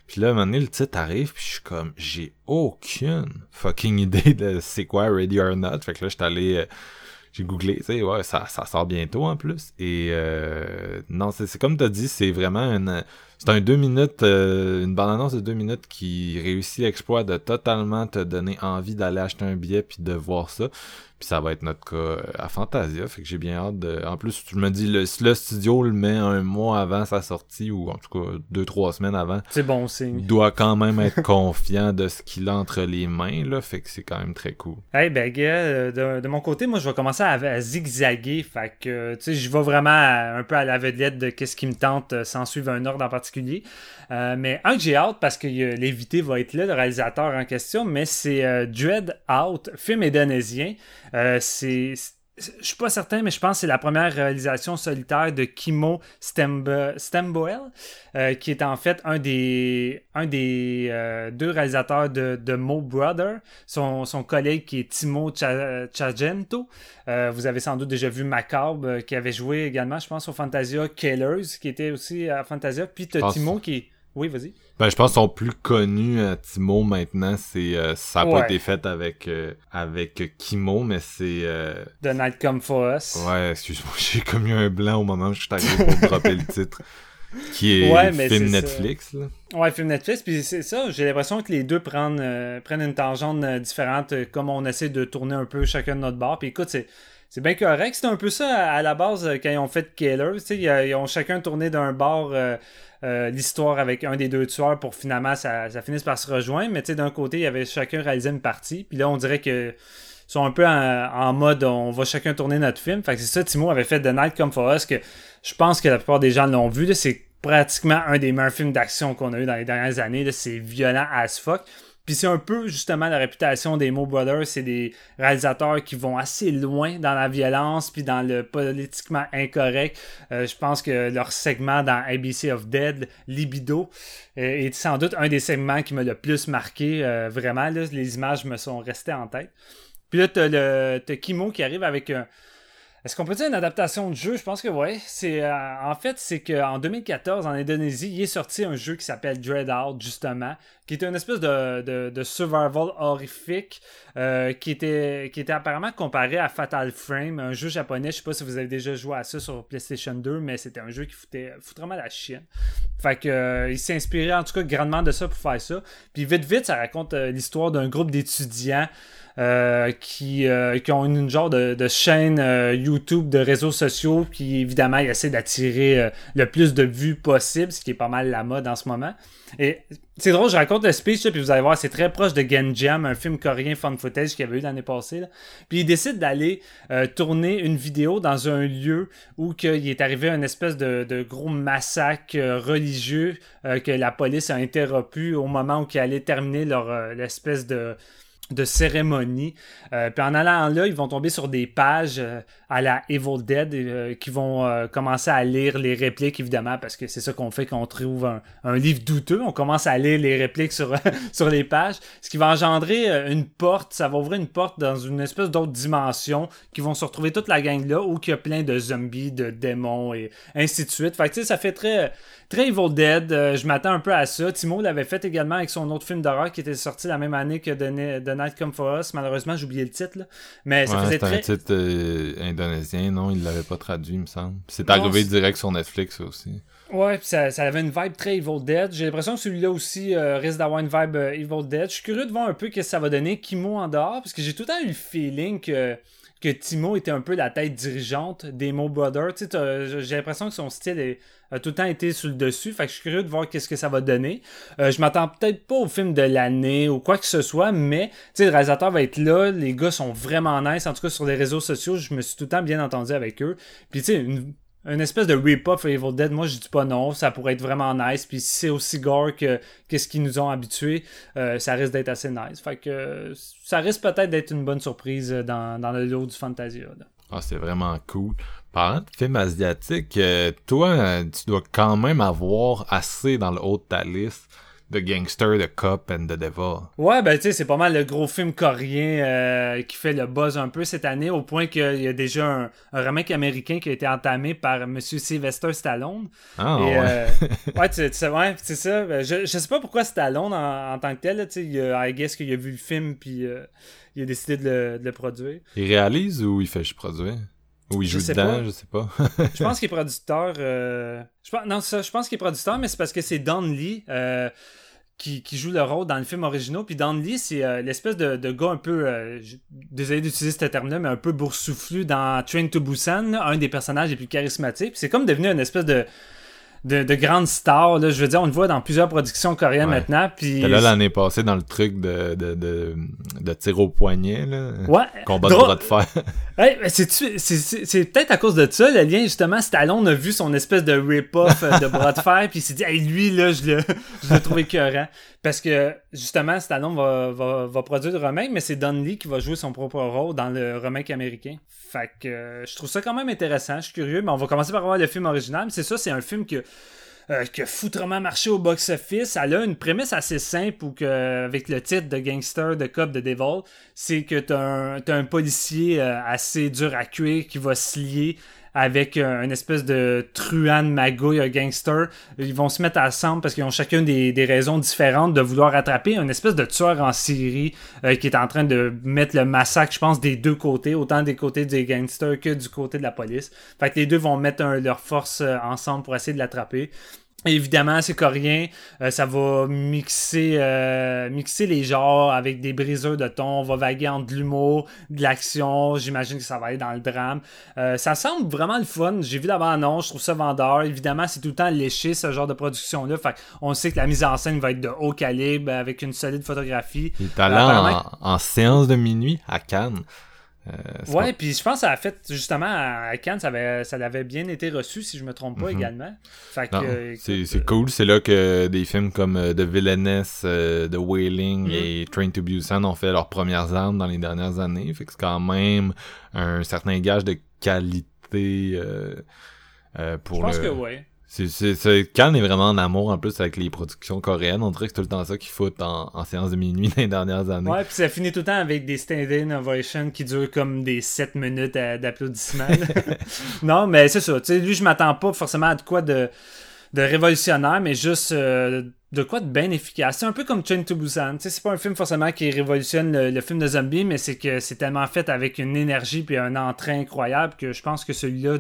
Puis là, à un moment donné, le titre arrive, puis je suis comme, j'ai aucune fucking idée de c'est quoi Ready or Not. Fait que là, j'étais allé... euh, j'ai googlé, tu sais, ouais, ça, ça sort bientôt en plus. Et euh, non, c'est comme t'as dit, c'est vraiment une, c'est un deux minutes, euh, une bande-annonce de deux minutes qui réussit l'exploit de totalement te donner envie d'aller acheter un billet puis de voir ça. Puis ça va être notre cas euh, à Fantasia, fait que j'ai bien hâte de. En plus, je me dis, le, si le studio le met un mois avant sa sortie ou en tout cas deux trois semaines avant, C'est bon signe. il doit quand même être [laughs] confiant de ce qu'il a entre les mains là, fait que c'est quand même très cool. Hey, ben, gars, euh, de, de mon côté, moi, je vais commencer à, à zigzaguer. Fait que, euh, tu sais, je vais vraiment à- un peu à la vedette de qu'est-ce qui me tente sans suivre un ordre en particulier. Euh, mais un que j'ai hâte parce que euh, l'invité va être là, le réalisateur en question, mais c'est euh, Dread Out, film indonésien. C'est. Je suis pas certain, mais je pense que c'est la première réalisation solitaire de Kimo Stemboel, euh, qui est en fait un des, un des euh, deux réalisateurs de, de Mo Brother, son, son collègue qui est Timo Cha- Chagento. Euh, vous avez sans doute déjà vu Macabre, qui avait joué également, je pense, au Fantasia Killers, qui était aussi à Fantasia. Puis pense- Timo qui est. Oui, vas-y. Ben, je pense qu'ils sont plus connus à Timo maintenant. C'est euh, ça a pas été fait avec euh, avec Kimo, mais c'est euh, The Night Come For Us. ouais. Excuse-moi, [laughs] j'ai commis un blanc au moment où je suis arrivé pour dropper le titre, qui est Ouais, mais film. Netflix. Là. Ouais, film Netflix, puis c'est ça, j'ai l'impression que les deux prennent, euh, prennent une tangente euh, différente, euh, comme on essaie de tourner un peu chacun de notre bord. Puis écoute, c'est c'est bien correct. C'était un peu ça à, la base quand ils ont fait Killer. Ils, ils, ont chacun tourné d'un bord l'histoire avec un des deux tueurs pour finalement ça, ça finisse par se rejoindre. Mais d'un côté, il y avait chacun réalisé une partie. Puis là, on dirait que sont un peu en, mode on va chacun tourner notre film. Fait que c'est ça, Timo avait fait The Night Come For Us, que je pense que la plupart des gens l'ont vu. C'est pratiquement un des meilleurs films d'action qu'on a eu dans les dernières années. C'est violent as fuck. Puis c'est un peu justement la réputation des Mo Brothers, c'est des réalisateurs qui vont assez loin dans la violence puis dans le politiquement incorrect. Euh, je pense que leur segment dans ABC of Dead, Libido, euh, est sans doute un des segments qui m'a le plus marqué. Euh, vraiment, les images me sont restées en tête. Puis là, t'as, le, t'as Kimo qui arrive avec un. Est-ce qu'on peut dire une adaptation de jeu? Je pense que oui. Euh, en fait, c'est qu'en 2014, en Indonésie, il est sorti un jeu qui s'appelle Dread justement, qui était une espèce de, survival horrifique, euh, qui, était, qui était apparemment comparé à Fatal Frame, un jeu japonais. Je sais pas si vous avez déjà joué à ça sur PlayStation 2, mais c'était un jeu qui foutait, foutait la chienne. Fait que, euh, il s'est inspiré en tout cas grandement de ça pour faire ça. Puis vite, vite, ça raconte l'histoire d'un groupe d'étudiants. Euh, qui, euh, qui, ont une, genre de, de chaîne euh, YouTube, de réseaux sociaux, qui évidemment essaient d'attirer le plus de vues possible, ce qui est pas mal la mode en ce moment. Et c'est drôle, je raconte le speech, puis vous allez voir, c'est très proche de Genjam, un film coréen fun footage qu'il y avait eu l'année passée. Puis il décide d'aller tourner une vidéo dans un lieu où il est arrivé un espèce de, de gros massacre religieux que la police a interrompu au moment où il allait terminer leur l'espèce de de cérémonie. Euh, puis en allant là, ils vont tomber sur des pages euh, à la Evil Dead euh, qui vont commencer à lire les répliques, évidemment, parce que c'est ça qu'on fait quand on trouve un, livre douteux. On commence à lire les répliques sur, [laughs] sur les pages, ce qui va engendrer une porte, ça va ouvrir une porte dans une espèce d'autre dimension qui vont se retrouver toute la gang là, où il y a plein de zombies, de démons et ainsi de suite. Fait que tu sais, ça fait très Très Evil Dead, euh, je m'attends un peu à ça. Timo l'avait fait également avec son autre film d'horreur qui était sorti la même année que The, Night Come For Us. Malheureusement, j'ai oublié le titre. Mais ça faisait très... un titre euh, indonésien, non? Il l'avait pas traduit, il me semble. C'est arrivé direct sur Netflix aussi. Ouais, ça, ça, avait une vibe très Evil Dead. J'ai l'impression que celui-là aussi euh, risque d'avoir une vibe Evil Dead. Je suis curieux de voir un peu ce que ça va donner Kimo en dehors, parce que j'ai tout le temps eu le feeling que que Timo était un peu la tête dirigeante des Mo Brothers. J'ai l'impression que son style a tout le temps été sur le dessus. Fait que je suis curieux de voir qu'est-ce que ça va donner. Euh, je m'attends peut-être pas au film de l'année ou quoi que ce soit, mais le réalisateur va être là. Les gars sont vraiment nice. En tout cas, sur les réseaux sociaux, je me suis tout le temps bien entendu avec eux. Puis tu sais, une une espèce de rip-off Evil Dead, moi je dis pas non, ça pourrait être vraiment nice. Puis si c'est aussi gore que qu'est-ce qu'ils nous ont habitués, euh, ça risque d'être assez nice. Fait que ça risque peut-être d'être une bonne surprise dans, dans le lot du Fantasia. Ah, c'est vraiment cool. Parlant de films asiatiques, euh, toi, tu dois quand même avoir assez dans le haut de ta liste The Gangster, The Cop and The Devil. Ouais, ben tu sais, c'est pas mal le gros film coréen euh, qui fait le buzz un peu cette année, au point qu'il y a déjà un, un, remake américain qui a été entamé par M. Sylvester Stallone. Ah, ouais. Euh, ouais, tu, sais, ouais, c'est ça. Ben, je, je sais pas pourquoi Stallone en, tant que tel, tu sais, I guess qu'il a vu le film puis euh, il a décidé de le, de le, produire. Il réalise ou il fait juste produire? Ou il joue dedans, je sais pas. [laughs] je pense qu'il est [laughs] producteur. Euh... Je pense... Non, ça, je pense qu'il est producteur, mais c'est parce que c'est Don Lee euh, qui, qui, joue le rôle dans le film original. Puis Don Lee, c'est euh, l'espèce de, de, gars un peu. Désolé d'utiliser ce terme-là, mais un peu boursouflu dans Train to Busan, un des personnages les plus charismatiques. c'est comme devenu une espèce de de, de, grandes stars. Là. Je veux dire, on le voit dans plusieurs productions coréennes maintenant. Puis... là l'année passée dans le truc de, de, de, de tir au poignet. Là. Ouais. Combat de bras de fer. [laughs] hey, c'est peut-être à cause de ça, le lien, justement, Stallone a vu son espèce de rip-off euh, de bras de fer, puis il s'est dit, hey, lui, là, je l'ai [laughs] trouvé écœurant. Parce que, justement, Stallone va, va, va produire le remake, mais c'est Don Lee qui va jouer son propre rôle dans le remake américain. Fait que euh, je trouve ça quand même intéressant, je suis curieux, mais on va commencer par voir le film original. C'est ça, c'est un film que, euh, qui a foutrement marché au box-office. Elle a une prémisse assez simple ou que, avec le titre de Gangster, de Cop, de Devil, c'est que t'as un, un policier euh, assez dur à cuire qui va se lier avec une espèce de truand magouille, un gangster. Ils vont se mettre ensemble parce qu'ils ont chacun des, raisons différentes de vouloir attraper un espèce de tueur en série euh, qui est en train de mettre le massacre, je pense, des deux côtés, autant des côtés des gangsters que du côté de la police. Fait que les deux vont mettre leurs forces euh, ensemble pour essayer de l'attraper. Évidemment, c'est coréen. Euh, ça va mixer, euh, mixer les genres avec des briseurs de ton. On va vaguer entre de l'humour, de l'action. J'imagine que ça va aller dans le drame. Euh, ça semble vraiment le fun. J'ai vu d'abord non, je trouve ça vendeur. Évidemment, c'est tout le temps léché ce genre de production-là. Fait on sait que la mise en scène va être de haut calibre avec une solide photographie. Il est en, en séance de minuit à Cannes. Euh, ouais, puis je pense que ça a fait justement à Cannes, ça avait, ça avait bien été reçu, si je me trompe pas mhm. également. c'est cool, c'est là que des films comme euh, The Villainess, euh, The Wailing mhm. et Train to Busan ont fait leurs premières armes dans les dernières années. Fait que c'est quand même un certain gage de qualité pour Je pense que oui. C'est, Cannes est vraiment en amour en plus avec les productions coréennes. On dirait que c'est tout le temps ça qu'ils foutent en, séance de minuit [laughs] dans les dernières années. Ouais, puis ça finit tout le temps avec des stand-in ovations qui durent comme des 7 minutes d'applaudissements. [laughs] non, mais c'est ça. Tu sais, lui, je m'attends pas forcément à de quoi de, de révolutionnaire, mais juste euh, de quoi de bien efficace. C'est un peu comme Train to Busan. C'est pas un film forcément qui révolutionne le, film de zombie, mais c'est que c'est tellement fait avec une énergie puis un entrain incroyable que je pense que celui-là,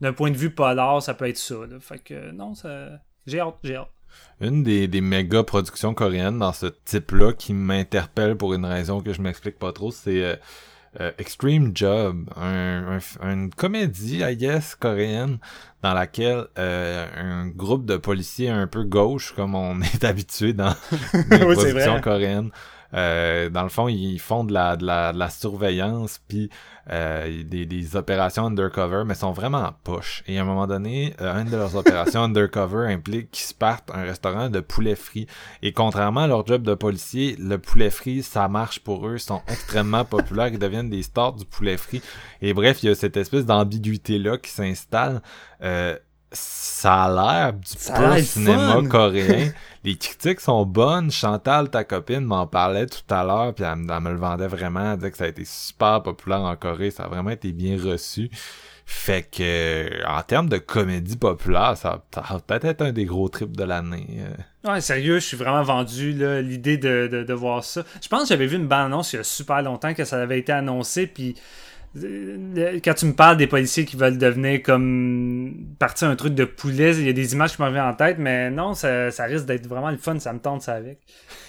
d'un point de vue polar, ça peut être ça. Fait que non, ça... j'ai hâte, j'ai hâte. Une des, des méga productions coréennes dans ce type-là qui m'interpelle pour une raison que je m'explique pas trop, c'est euh, euh, Extreme Job, un, une comédie, I guess, coréenne, dans laquelle euh, un groupe de policiers un peu gauche, comme on [laughs] est habitué dans [laughs] les productions coréennes, euh, dans le fond, ils font de la, de la, de la surveillance, puis euh, des, des, opérations undercover, mais sont vraiment en poche. Et à un moment donné, euh, une de leurs [laughs] opérations undercover implique qu'ils se partent un restaurant de poulet frit. Et contrairement à leur job de policier, le poulet frit, ça marche pour eux. Ils sont extrêmement [laughs] populaires. Ils deviennent des stars du poulet frit. Et bref, il y a cette espèce d'ambiguïté-là qui s'installe. Euh, ça a l'air du pur cinéma coréen. [laughs] Les critiques sont bonnes. Chantal, ta copine, m'en parlait tout à l'heure, puis elle, me le vendait vraiment. Elle disait que ça a été super populaire en Corée. Ça a vraiment été bien reçu. Fait que, en termes de comédie populaire, ça, va peut-être être un des gros trips de l'année. Euh. Ouais, sérieux, je suis vraiment vendu, l'idée de, de, de, voir ça. Je pense que j'avais vu une bande-annonce il y a super longtemps que ça avait été annoncé, puis quand tu me parles des policiers qui veulent devenir comme partir un truc de poulet, il y a des images qui me reviennent en tête, mais non, ça, risque d'être vraiment le fun, ça me tente ça avec.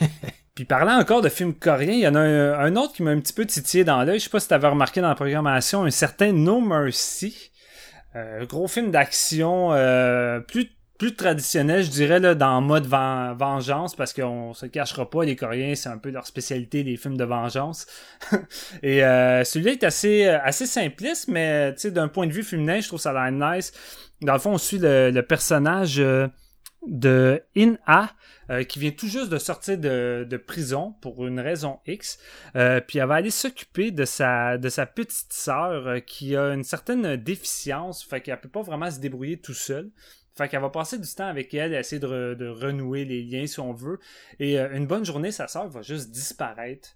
[laughs] Puis parlant encore de films coréens, il y en a un, autre qui m'a un petit peu titillé dans l'œil. Je sais pas si tu avais remarqué dans la programmation, un certain No Mercy. Euh, gros film d'action, euh, plus plus traditionnel, je dirais, là, dans mode vengeance, parce qu'on se cachera pas, les Coréens, c'est un peu leur spécialité, les films de vengeance. [laughs] Et euh, celui-là est assez, euh, assez simpliste, mais d'un point de vue féminin, je trouve ça l'air nice. Dans le fond, on suit le, personnage euh, de In-A, qui vient tout juste de sortir de, de prison pour une raison X. puis elle va aller s'occuper de sa, de sa petite sœur qui a une certaine déficience, fait qu'elle peut pas vraiment se débrouiller tout seul. Fait qu'elle va passer du temps avec elle, essayer de, renouer les liens si on veut. Et euh, une bonne journée, sa sœur va juste disparaître.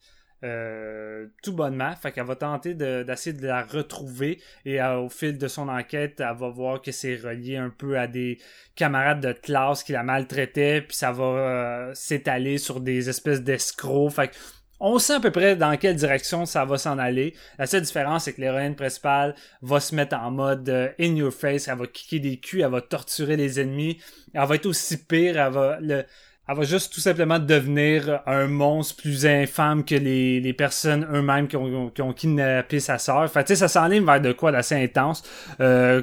Euh, tout bonnement. Fait qu'elle va tenter d'essayer de, la retrouver et euh, au fil de son enquête, elle va voir que c'est relié un peu à des camarades de classe qui la maltraitaient, puis ça va s'étaler sur des espèces d'escrocs. Fait que on sait à peu près dans quelle direction ça va s'en aller. La seule différence, c'est que l'héroïne principale va se mettre en mode euh, in your face, elle va kicker des culs, elle va torturer les ennemis, elle va être aussi pire, elle va le, elle va juste tout simplement devenir un monstre plus infâme que les, personnes eux-mêmes qui ont, qui kidnappé sa sœur. Fait tu sais, ça s'enligne vers de quoi d'assez intense. Euh,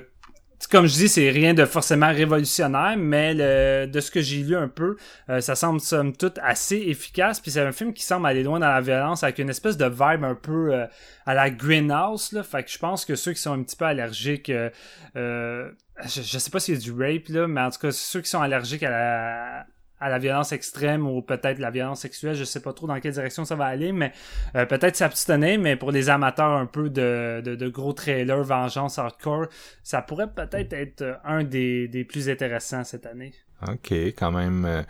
comme je dis, c'est rien de forcément révolutionnaire, mais de ce que j'ai lu un peu, euh, ça semble somme toute assez efficace. Puis c'est un film qui semble aller loin dans la violence avec une espèce de vibe un peu euh, à la greenhouse. Là. Fait que je pense que ceux qui sont un petit peu allergiques, euh, je, je, sais pas s'il y a du rape là, mais en tout cas ceux qui sont allergiques à la à la violence extrême ou peut-être la violence sexuelle, je sais pas trop dans quelle direction ça va aller, mais euh, peut-être s'abstenir, mais pour les amateurs un peu de, de, gros trailers vengeance hardcore, ça pourrait peut-être être un des, des plus intéressants cette année. Ok, quand même. Euh,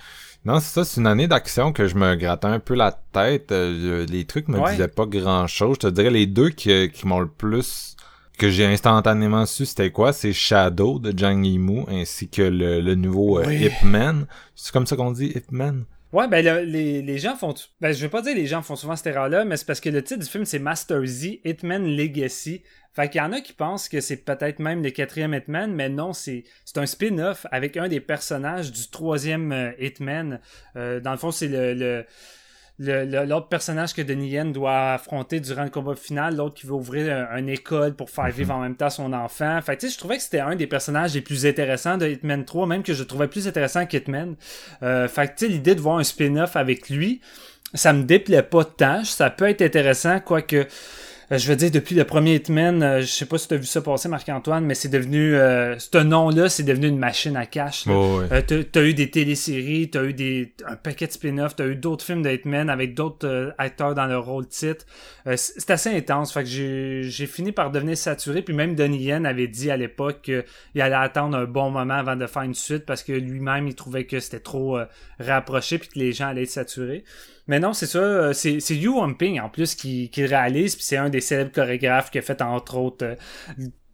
non, c'est ça, c'est une année d'action que je me grattais un peu la tête. Euh, les trucs me disaient pas grand-chose. Je te dirais les deux qui, qui m'ont le plus que j'ai instantanément su c'était quoi, c'est Shadow de Jang Yimou ainsi que le, le nouveau euh, Ip Man. C'est comme ça qu'on dit Ip Man? Ouais, ben les, les gens font... Ben je veux pas dire les gens font souvent cette erreur-là, mais c'est parce que le titre du film c'est Master Z, Hitman Legacy. Fait qu'il y en a qui pensent que c'est peut-être même le quatrième Hitman, mais non, c'est un spin-off avec un des personnages du troisième euh, Hitman. Euh, dans le fond, c'est le l'autre personnage que Denis Yen doit affronter durant le combat final, l'autre qui veut ouvrir une école pour faire vivre en même temps son enfant. Fait tu sais, je trouvais que c'était un des personnages les plus intéressants de Hitman 3, même que je trouvais plus intéressant qu'Hitman. Euh, fait tu sais, l'idée de voir un spin-off avec lui, ça me déplaît pas tant. Ça peut être intéressant, quoique je veux dire, depuis le premier Hitman, euh, je sais pas si tu as vu ça passer, Marc-Antoine, mais c'est devenu, euh, ce nom-là, c'est devenu une machine à cash. Oh, ouais. t'as, eu des téléséries, t'as eu des, un paquet de spin-off, t'as eu d'autres films de Hitman avec d'autres acteurs dans le rôle titre. c'est assez intense, fait que j'ai, j'ai fini par devenir saturé, puis même Donnie Yen avait dit à l'époque qu'il allait attendre un bon moment avant de faire une suite parce que lui-même, il trouvait que c'était trop rapproché puis que les gens allaient être saturés. Mais non, c'est ça. Euh, c'est, c'est Yu Humping en plus qui, qui le réalise, puis c'est un des célèbres chorégraphes qui a fait entre autres euh,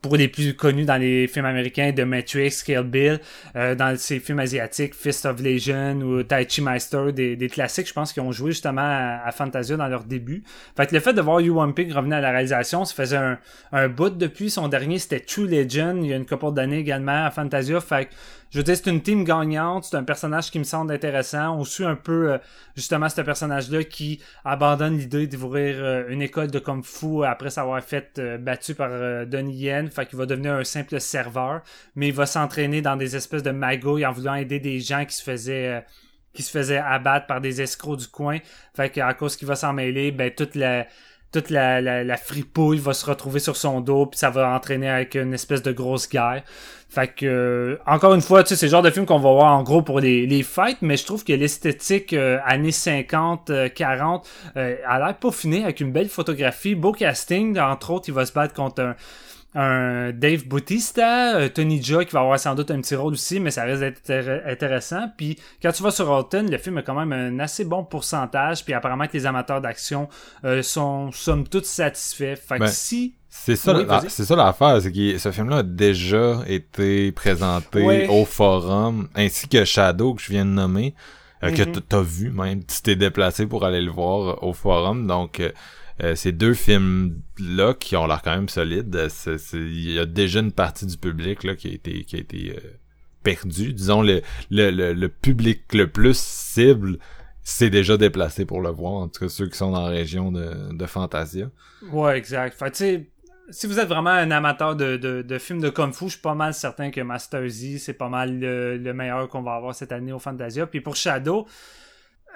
pour les plus connus dans les films américains de Matrix, Kill Bill, euh, dans ces films asiatiques, Fist of Legion ou Tai Chi Meister, des, des classiques, je pense, qui ont joué justement à, Fantasia dans leur début. Fait que le fait de voir Yu Ping revenir à la réalisation, ça faisait un, un bout depuis. Son dernier, c'était True Legend, il y a une couple d'années également à Fantasia. Fait que je veux dire, c'est une team gagnante, c'est un personnage qui me semble intéressant. On suit un peu euh, justement ce personnage-là qui abandonne l'idée d'ouvrir euh, une école de Kung Fu après s'avoir fait euh, battu par Donnie Yen. Fait qu'il va devenir un simple serveur, mais il va s'entraîner dans des espèces de magouilles en voulant aider des gens qui se faisaient qui se faisaient abattre par des escrocs du coin. Fait qu'à cause qu'il va s'en mêler, ben toute la toute la, la, fripouille va se retrouver sur son dos, puis ça va entraîner avec une espèce de grosse guerre. Fait que, euh, encore une fois, tu sais, c'est le genre de film qu'on va voir en gros pour les, les fights, mais je trouve que l'esthétique euh, années 50, 40 euh, a l'air peaufiné avec une belle photographie, beau casting. Entre autres, il va se battre contre un, un Dave Bautista, euh, Tony Jaa qui va avoir sans doute un petit rôle aussi, mais ça risque d'être intéressant. Puis quand tu vas sur Rotten, le film a quand même un assez bon pourcentage, puis apparemment que les amateurs d'action euh, sont somme toute satisfaits. Fait que ben, si c'est ça, c'est ça l'affaire, c'est que ce film-là a déjà été présenté au forum, ainsi que Shadow que je viens de nommer, euh, que mm-hmm. t'as vu même, tu t'es déplacé pour aller le voir au forum, donc euh, ces deux films-là qui ont l'air quand même solides, euh, il y a déjà une partie du public là, qui a été, qui a été euh, perdu. Disons, le, le, le, public le plus cible s'est déjà déplacé pour le voir, en tout cas ceux qui sont dans la région de, de Fantasia. Ouais, exact. Fait tu si vous êtes vraiment un amateur de, de, de, films de Kung Fu, je suis pas mal certain que Master Z, c'est pas mal le, le meilleur qu'on va avoir cette année au Fantasia. Puis pour Shadow,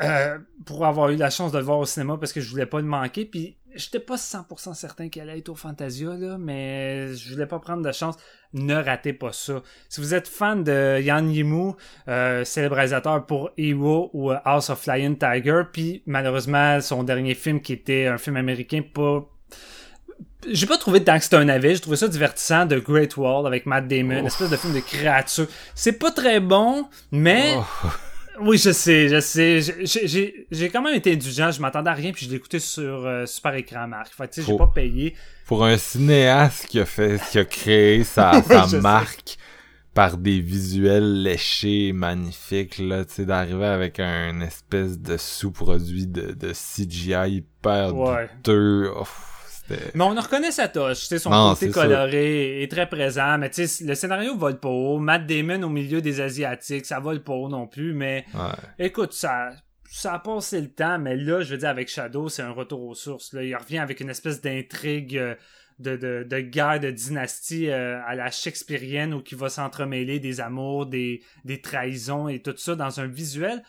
euh, pour avoir eu la chance de le voir au cinéma parce que je voulais pas le manquer. Puis j'étais pas 100% certain qu'elle allait être au Fantasia, là, mais je voulais pas prendre de chance. Ne ratez pas ça. Si vous êtes fan de Yan Yimou, euh, célébrateur pour Ewo ou House of Flying Tiger, puis malheureusement son dernier film qui était un film américain pas j'ai pas trouvé tant que c'était un avis, j'ai trouvé ça divertissant de Great Wall avec Matt Damon, une espèce de film de créature. C'est pas très bon, mais oh. [laughs] Oui, je sais, je sais. J'ai quand même été indulgent, je m'attendais à rien, puis je l'ai écouté sur euh, super écran, Marc. Fait tu sais, j'ai pas payé. Pour un cinéaste qui a fait, qui a créé sa, [laughs] sa marque par des visuels léchés, magnifiques, là, tu sais, d'arriver avec un espèce de sous-produit de, de CGI hyper ouais. douteux. Mais on reconnaît sa touche, tu son côté coloré est très présent, mais tu sais, le scénario vole pas haut, Matt Damon au milieu des Asiatiques, ça vole pas haut non plus, mais écoute, ça, ça a passé le temps, mais là, je veux dire, avec Shadow, c'est un retour aux sources, là. Il revient avec une espèce d'intrigue euh, de, de, de, guerre de dynastie euh, à la shakespearienne où qui va s'entremêler des amours, des, des trahisons et tout ça dans un visuel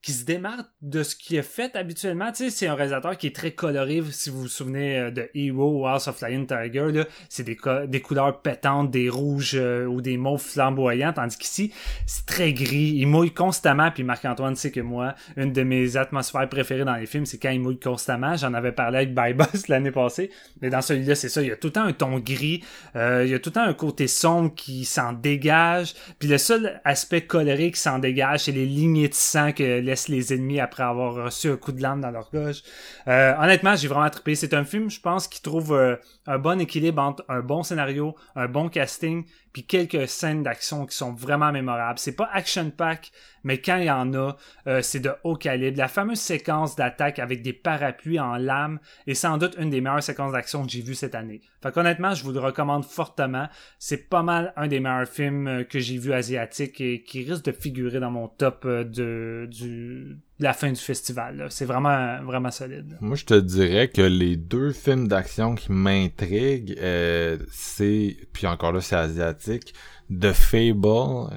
qui se démarre de ce qui est fait habituellement. Tu sais, c'est un réalisateur qui est très coloré, si vous vous souvenez euh, de Hero ou House of Flying Tiger, là, c'est des, couleurs pétantes, des rouges euh, ou des mauves flamboyants, tandis qu'ici, c'est très gris, il mouille constamment, puis Marc-Antoine sait que moi, une de mes atmosphères préférées dans les films, c'est quand il mouille constamment, j'en avais parlé avec Bye Boss [laughs] l'année passée, mais dans celui-là, c'est ça, il y a tout le temps un ton gris, euh, il y a tout le temps un côté sombre qui s'en dégage, puis le seul aspect coloré qui s'en dégage, c'est les lignes de sang que laisse les ennemis après avoir reçu un coup de lame dans leur gorge. Euh, honnêtement, j'ai vraiment trippé. C'est un film, je pense, qui trouve euh, un bon équilibre entre un bon scénario, un bon casting, quelques scènes d'action qui sont vraiment mémorables. C'est pas action-pack, mais quand il y en a, euh, c'est de haut calibre. La fameuse séquence d'attaque avec des parapluies en lame est sans doute une des meilleures séquences d'action que j'ai vues cette année. Fait qu'honnêtement, je vous le recommande fortement. C'est pas mal un des meilleurs films euh, que j'ai vu asiatiques et qui risque de figurer dans mon top euh, de, du, la fin du festival. C'est vraiment, vraiment solide. Moi, je te dirais que les deux films d'action qui m'intriguent, euh, c'est, puis encore là, c'est asiatique, The Fable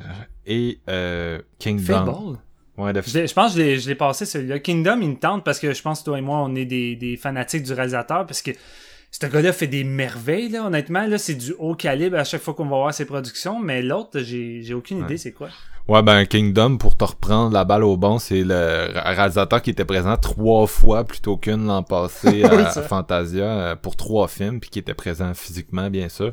et euh, Kingdom. Fable? Ouais, de... je, je, pense que je l'ai passé celui-là. Kingdom, il me tente parce que je pense que toi et moi, on est des, des fanatiques du réalisateur parce que ce gars-là fait des merveilles, là, honnêtement. Là, c'est du haut calibre à chaque fois qu'on va voir ses productions, mais l'autre, j'ai, j'ai aucune idée c'est quoi. Ouais, ben Kingdom, pour te reprendre la balle au bon, c'est le réalisateur qui était présent trois fois plutôt qu'une l'an passé [laughs] à, Fantasia euh, pour trois films, puis qui était présent physiquement, bien sûr.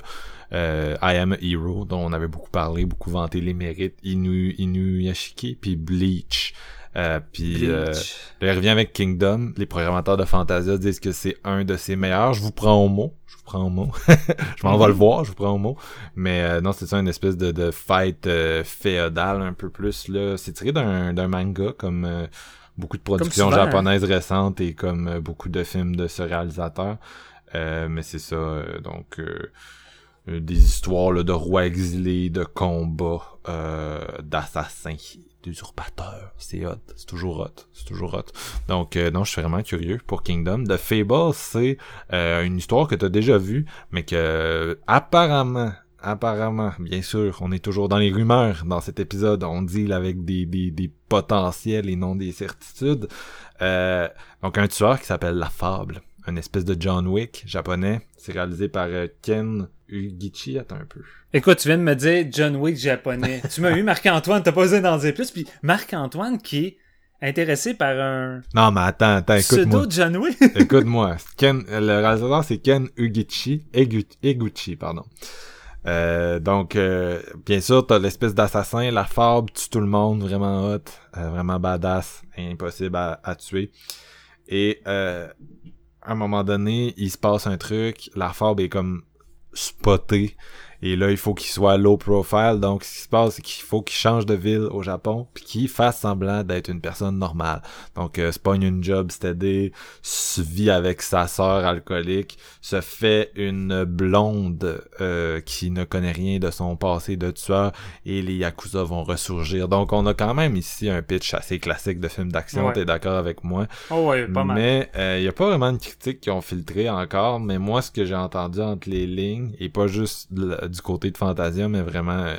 Euh, I Am a Hero, dont on avait beaucoup parlé, beaucoup vanté les mérites. Inu, Inuyashiki, puis Bleach. Euh, puis euh, il revient avec Kingdom. Les programmateurs de Fantasia disent que c'est un de ses meilleurs. Je vous prends au mot. Je vous prends au mot. [laughs] je m'en vais le voir, je vous prends au mot. Mais euh, non, c'est ça une espèce de, de fight euh, féodale un peu plus. là. C'est tiré d'un, d'un manga comme euh, beaucoup de productions japonaises récentes et comme beaucoup de films de ce réalisateur. mais c'est ça, donc des histoires là, de rois exilés, de combats, d'assassins C'est hot. C'est toujours hot. C'est toujours hot. Donc, euh, non, je suis vraiment curieux pour Kingdom. The Fable, c'est euh, une histoire que tu as déjà vue, mais que apparemment, apparemment, bien sûr, on est toujours dans les rumeurs dans cet épisode. On deal avec des, des, potentiels et non des certitudes. Euh, donc, un tueur qui s'appelle La Fable. Une espèce de John Wick japonais. C'est réalisé par Ken Ugichi. Attends un peu. Écoute, tu viens de me dire John Wick japonais. [laughs] tu m'as eu Marc-Antoine, t'as pas besoin d'en dire plus. Puis Marc-Antoine qui est intéressé par un non mais attends attends écoute-moi pseudo John Wick [laughs] écoute-moi Ken le réalisateur c'est Ken Uguchi Eguchi pardon euh, donc euh, bien sûr t'as l'espèce d'assassin la fable tue tout le monde vraiment hot euh, vraiment badass impossible à, à tuer et euh, à un moment donné il se passe un truc la fable est comme споты. Et là, il faut qu'il soit low profile. Donc, ce qui se passe, c'est qu'il faut qu'il change de ville au Japon, puis qu'il fasse semblant d'être une personne normale. Donc, euh, se pogne une job steady, se vit avec sa sœur alcoolique, se fait une blonde euh, qui ne connaît rien de son passé de tueur, et les Yakuza vont ressurgir. Donc, on a quand même ici un pitch assez classique de film d'action. T'es d'accord avec moi? Oh ouais, pas mal. Mais il euh, y a pas vraiment de critiques qui ont filtré encore. Mais moi, ce que j'ai entendu entre les lignes, et pas juste du côté de Fantasia, mais vraiment, euh,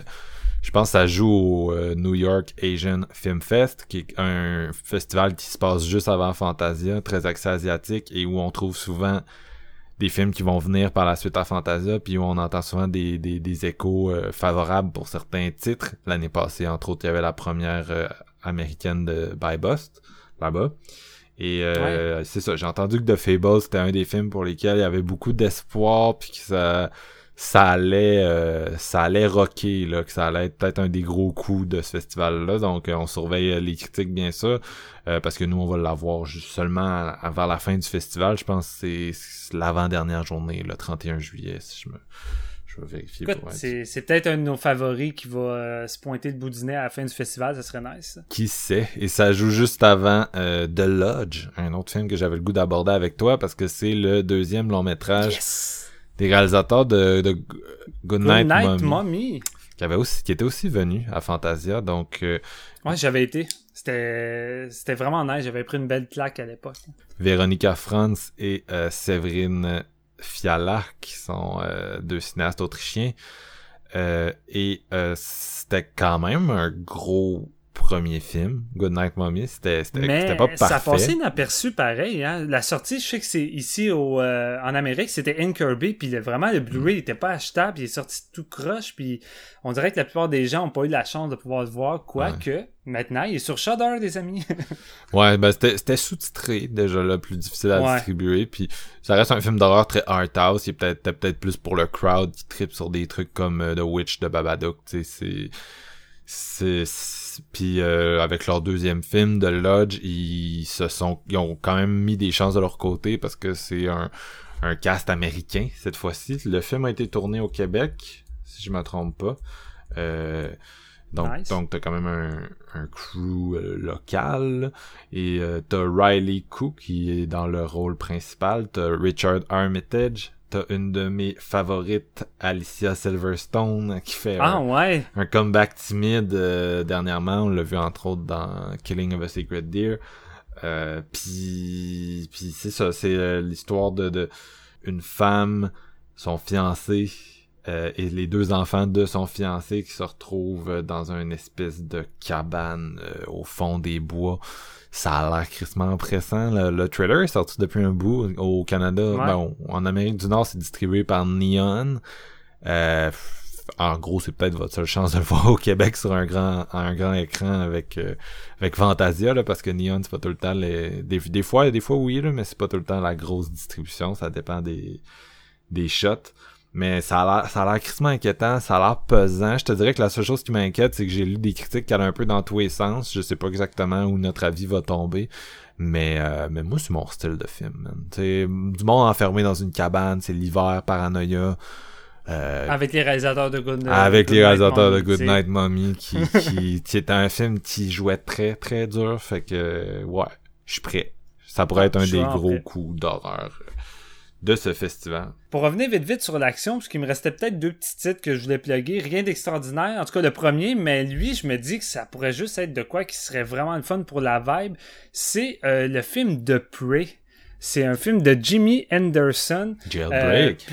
je pense que ça joue au euh, New York Asian Film Fest, qui est un festival qui se passe juste avant Fantasia, très axé asiatique, et où on trouve souvent des films qui vont venir par la suite à Fantasia, puis où on entend souvent des, des, échos euh, favorables pour certains titres. L'année passée, entre autres, il y avait la première américaine de By Bust, là-bas. Et c'est ça, j'ai entendu que The Fable, c'était un des films pour lesquels il y avait beaucoup d'espoir, puis que ça ça allait euh, ça allait rocker là que ça allait être peut-être un des gros coups de ce festival là donc euh, on surveille euh, les critiques bien sûr parce que nous on va l'avoir seulement avant la fin du festival je pense que c'est l'avant-dernière journée le 31 juillet si je me je vais vérifier c'est peut-être un de nos favoris qui va se pointer le bout du nez à la fin du festival, ça serait nice. Qui sait? Et ça joue juste avant The Lodge, un autre film que j'avais le goût d'aborder avec toi parce que c'est le deuxième long métrage yes! Des réalisateurs de, de Good Night, Mommy. Qui, avait aussi, qui était aussi venu à Fantasia, donc... Euh, ouais, j'avais été. C'était, c'était vraiment nice. J'avais pris une belle claque à l'époque. Véronica Franz et euh, Séverine Fiala, qui sont euh, deux cinéastes autrichiens. et c'était quand même un gros premier film, Good Night Mommy, c'était pas parfait. ça passait inaperçu pareil. Hein? La sortie, je sais que c'est ici au, euh, en Amérique, c'était In Kirby, puis vraiment le Blu-ray n'était pas achetable, il est sorti tout croche, puis on dirait que la plupart des gens n'ont pas eu la chance de pouvoir le voir, quoique maintenant il est sur Shudder, des amis. [laughs] ouais, ben c'était sous-titré déjà là, plus difficile à distribuer, puis ça reste un film d'horreur très art house, il peut-être peut-être plus pour le crowd qui tripe sur des trucs comme euh, The Witch de Babadook, tu sais, c'est c'est Puis euh, avec leur deuxième film, The Lodge, ils se sont, ils ont quand même mis des chances de leur côté parce que c'est un, un cast américain cette fois-ci. Le film a été tourné au Québec, si je me trompe pas. Euh, donc, Nice. donc t'as quand même un, un crew euh, local et euh, t'as Riley Cook qui est dans le rôle principal. T'as Richard Armitage. T'as une de mes favorites, Alicia Silverstone, qui fait Ah un, ouais. un comeback timide euh, dernièrement. On l'a vu entre autres dans Killing of a Secret Deer. Euh, puis, puis c'est ça, c'est euh, l'histoire de, de une femme, son fiancé euh, et les deux enfants de son fiancé qui se retrouvent dans une espèce de cabane au fond des bois. Ça a l'air crissement pressant. Le, le trailer est sorti depuis un bout au Canada. Ouais. Ben, en Amérique du Nord, c'est distribué par Neon. Euh, en gros, c'est peut-être votre seule chance de le [laughs] voir au Québec sur un grand, un grand écran avec, euh, avec Fantasia, là, parce que Neon, c'est pas tout le temps les, des, des fois, des fois oui, là, mais c'est pas tout le temps la grosse distribution. Ça dépend des, des shots. Mais ça a l'air, ça a l'air crissement inquiétant, ça a l'air pesant. Je te dirais que la seule chose qui m'inquiète, c'est que j'ai lu des critiques qui allaient un peu dans tous les sens. Je sais pas exactement où notre avis va tomber. Mais, euh, mais moi, c'est mon style de film, man. T'sais, du monde enfermé dans une cabane, c'est l'hiver, paranoïa. Euh, Avec les réalisateurs de Good avec Good les Night réalisateurs de Mommy, sais. Goodnight Mommy qui, [laughs] qui, qui un film qui jouait très très dur fait que ouais je suis prêt ça pourrait être un des gros prêt. coups d'horreur de ce festival Pour revenir vite vite sur l'action, parce qu'il me restait peut-être deux petits titres que je voulais plugger, rien d'extraordinaire, en tout cas le premier, mais lui, je me dis que ça pourrait juste être de quoi qui serait vraiment le fun pour la vibe. C'est euh, le film The Prey. C'est un film de Jimmy Anderson. Jailbreak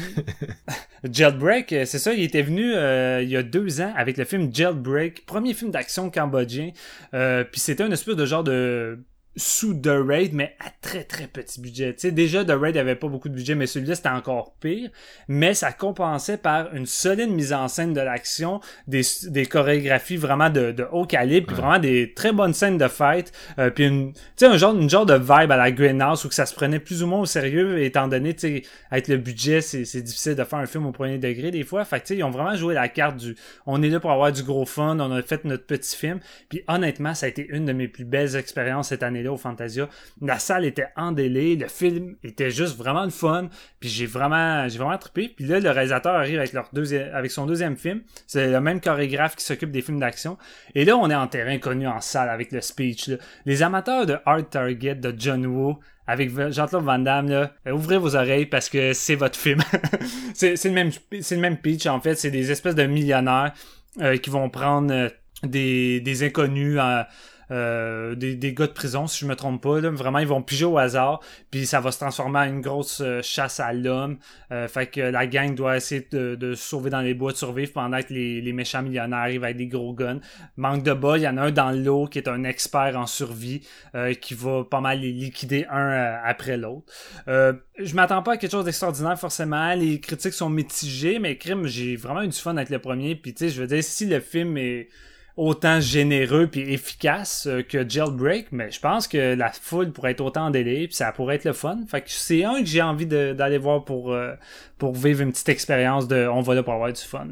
[laughs] Jailbreak, euh, c'est ça, il était venu euh, il y a deux ans avec le film Jailbreak, premier film d'action cambodgien. Euh, Puis c'était un espèce de genre de sous The Raid, mais à très très petit budget. Tu sais, déjà The Raid avait pas beaucoup de budget, mais celui-là c'était encore pire. Mais ça compensait par une solide mise en scène de l'action, des, des chorégraphies vraiment de, de haut calibre, puis vraiment des très bonnes scènes de fight, euh, puis une, tu sais, un genre, une genre de vibe à la Greenhouse où que ça se prenait plus ou moins au sérieux, étant donné, tu sais, avec le budget, c'est c'est difficile de faire un film au premier degré des fois. Fait que, tu sais, ils ont vraiment joué la carte du, on est là pour avoir du gros fun, on a fait notre petit film. Puis honnêtement, ça a été une de mes plus belles expériences cette au Fantasia. La salle était en délai, le film était juste vraiment le fun. Puis j'ai vraiment, j'ai vraiment trippé. Puis là, le réalisateur arrive avec leur deuxième, avec son deuxième film. C'est le même chorégraphe qui s'occupe des films d'action. Et là, on est en terrain connu en salle avec le speech. Les amateurs de Hard Target de John Woo avec Jean-Claude Van Damme, là, euh, ouvrez vos oreilles parce que c'est votre film. [laughs] c'est le même, c'est le même pitch en fait. C'est des espèces de millionnaires euh, qui vont prendre euh, des, inconnus en- euh, des, des gars de prison, si je me trompe pas. Là. Vraiment, ils vont piger au hasard, puis ça va se transformer en une grosse euh, chasse à l'homme. Euh, fait que la gang doit essayer de, de se sauver dans les bois, de survivre pendant que les, les méchants millionnaires arrivent avec des gros guns. Manque de bas, il y en a un dans l'eau qui est un expert en survie, euh, qui va pas mal les liquider un euh, après l'autre. Euh, je m'attends pas à quelque chose d'extraordinaire forcément. Les critiques sont mitigées, mais crime, j'ai vraiment eu du fun avec le premier. Puis tu sais, je veux dire, si le film est autant généreux puis efficace euh, que Jailbreak, mais je pense que la foule pourrait être autant en délai puis ça pourrait être le fun. Fait que c'est un que j'ai envie d'aller voir pour euh, pour vivre une petite expérience de on va là pour avoir du fun.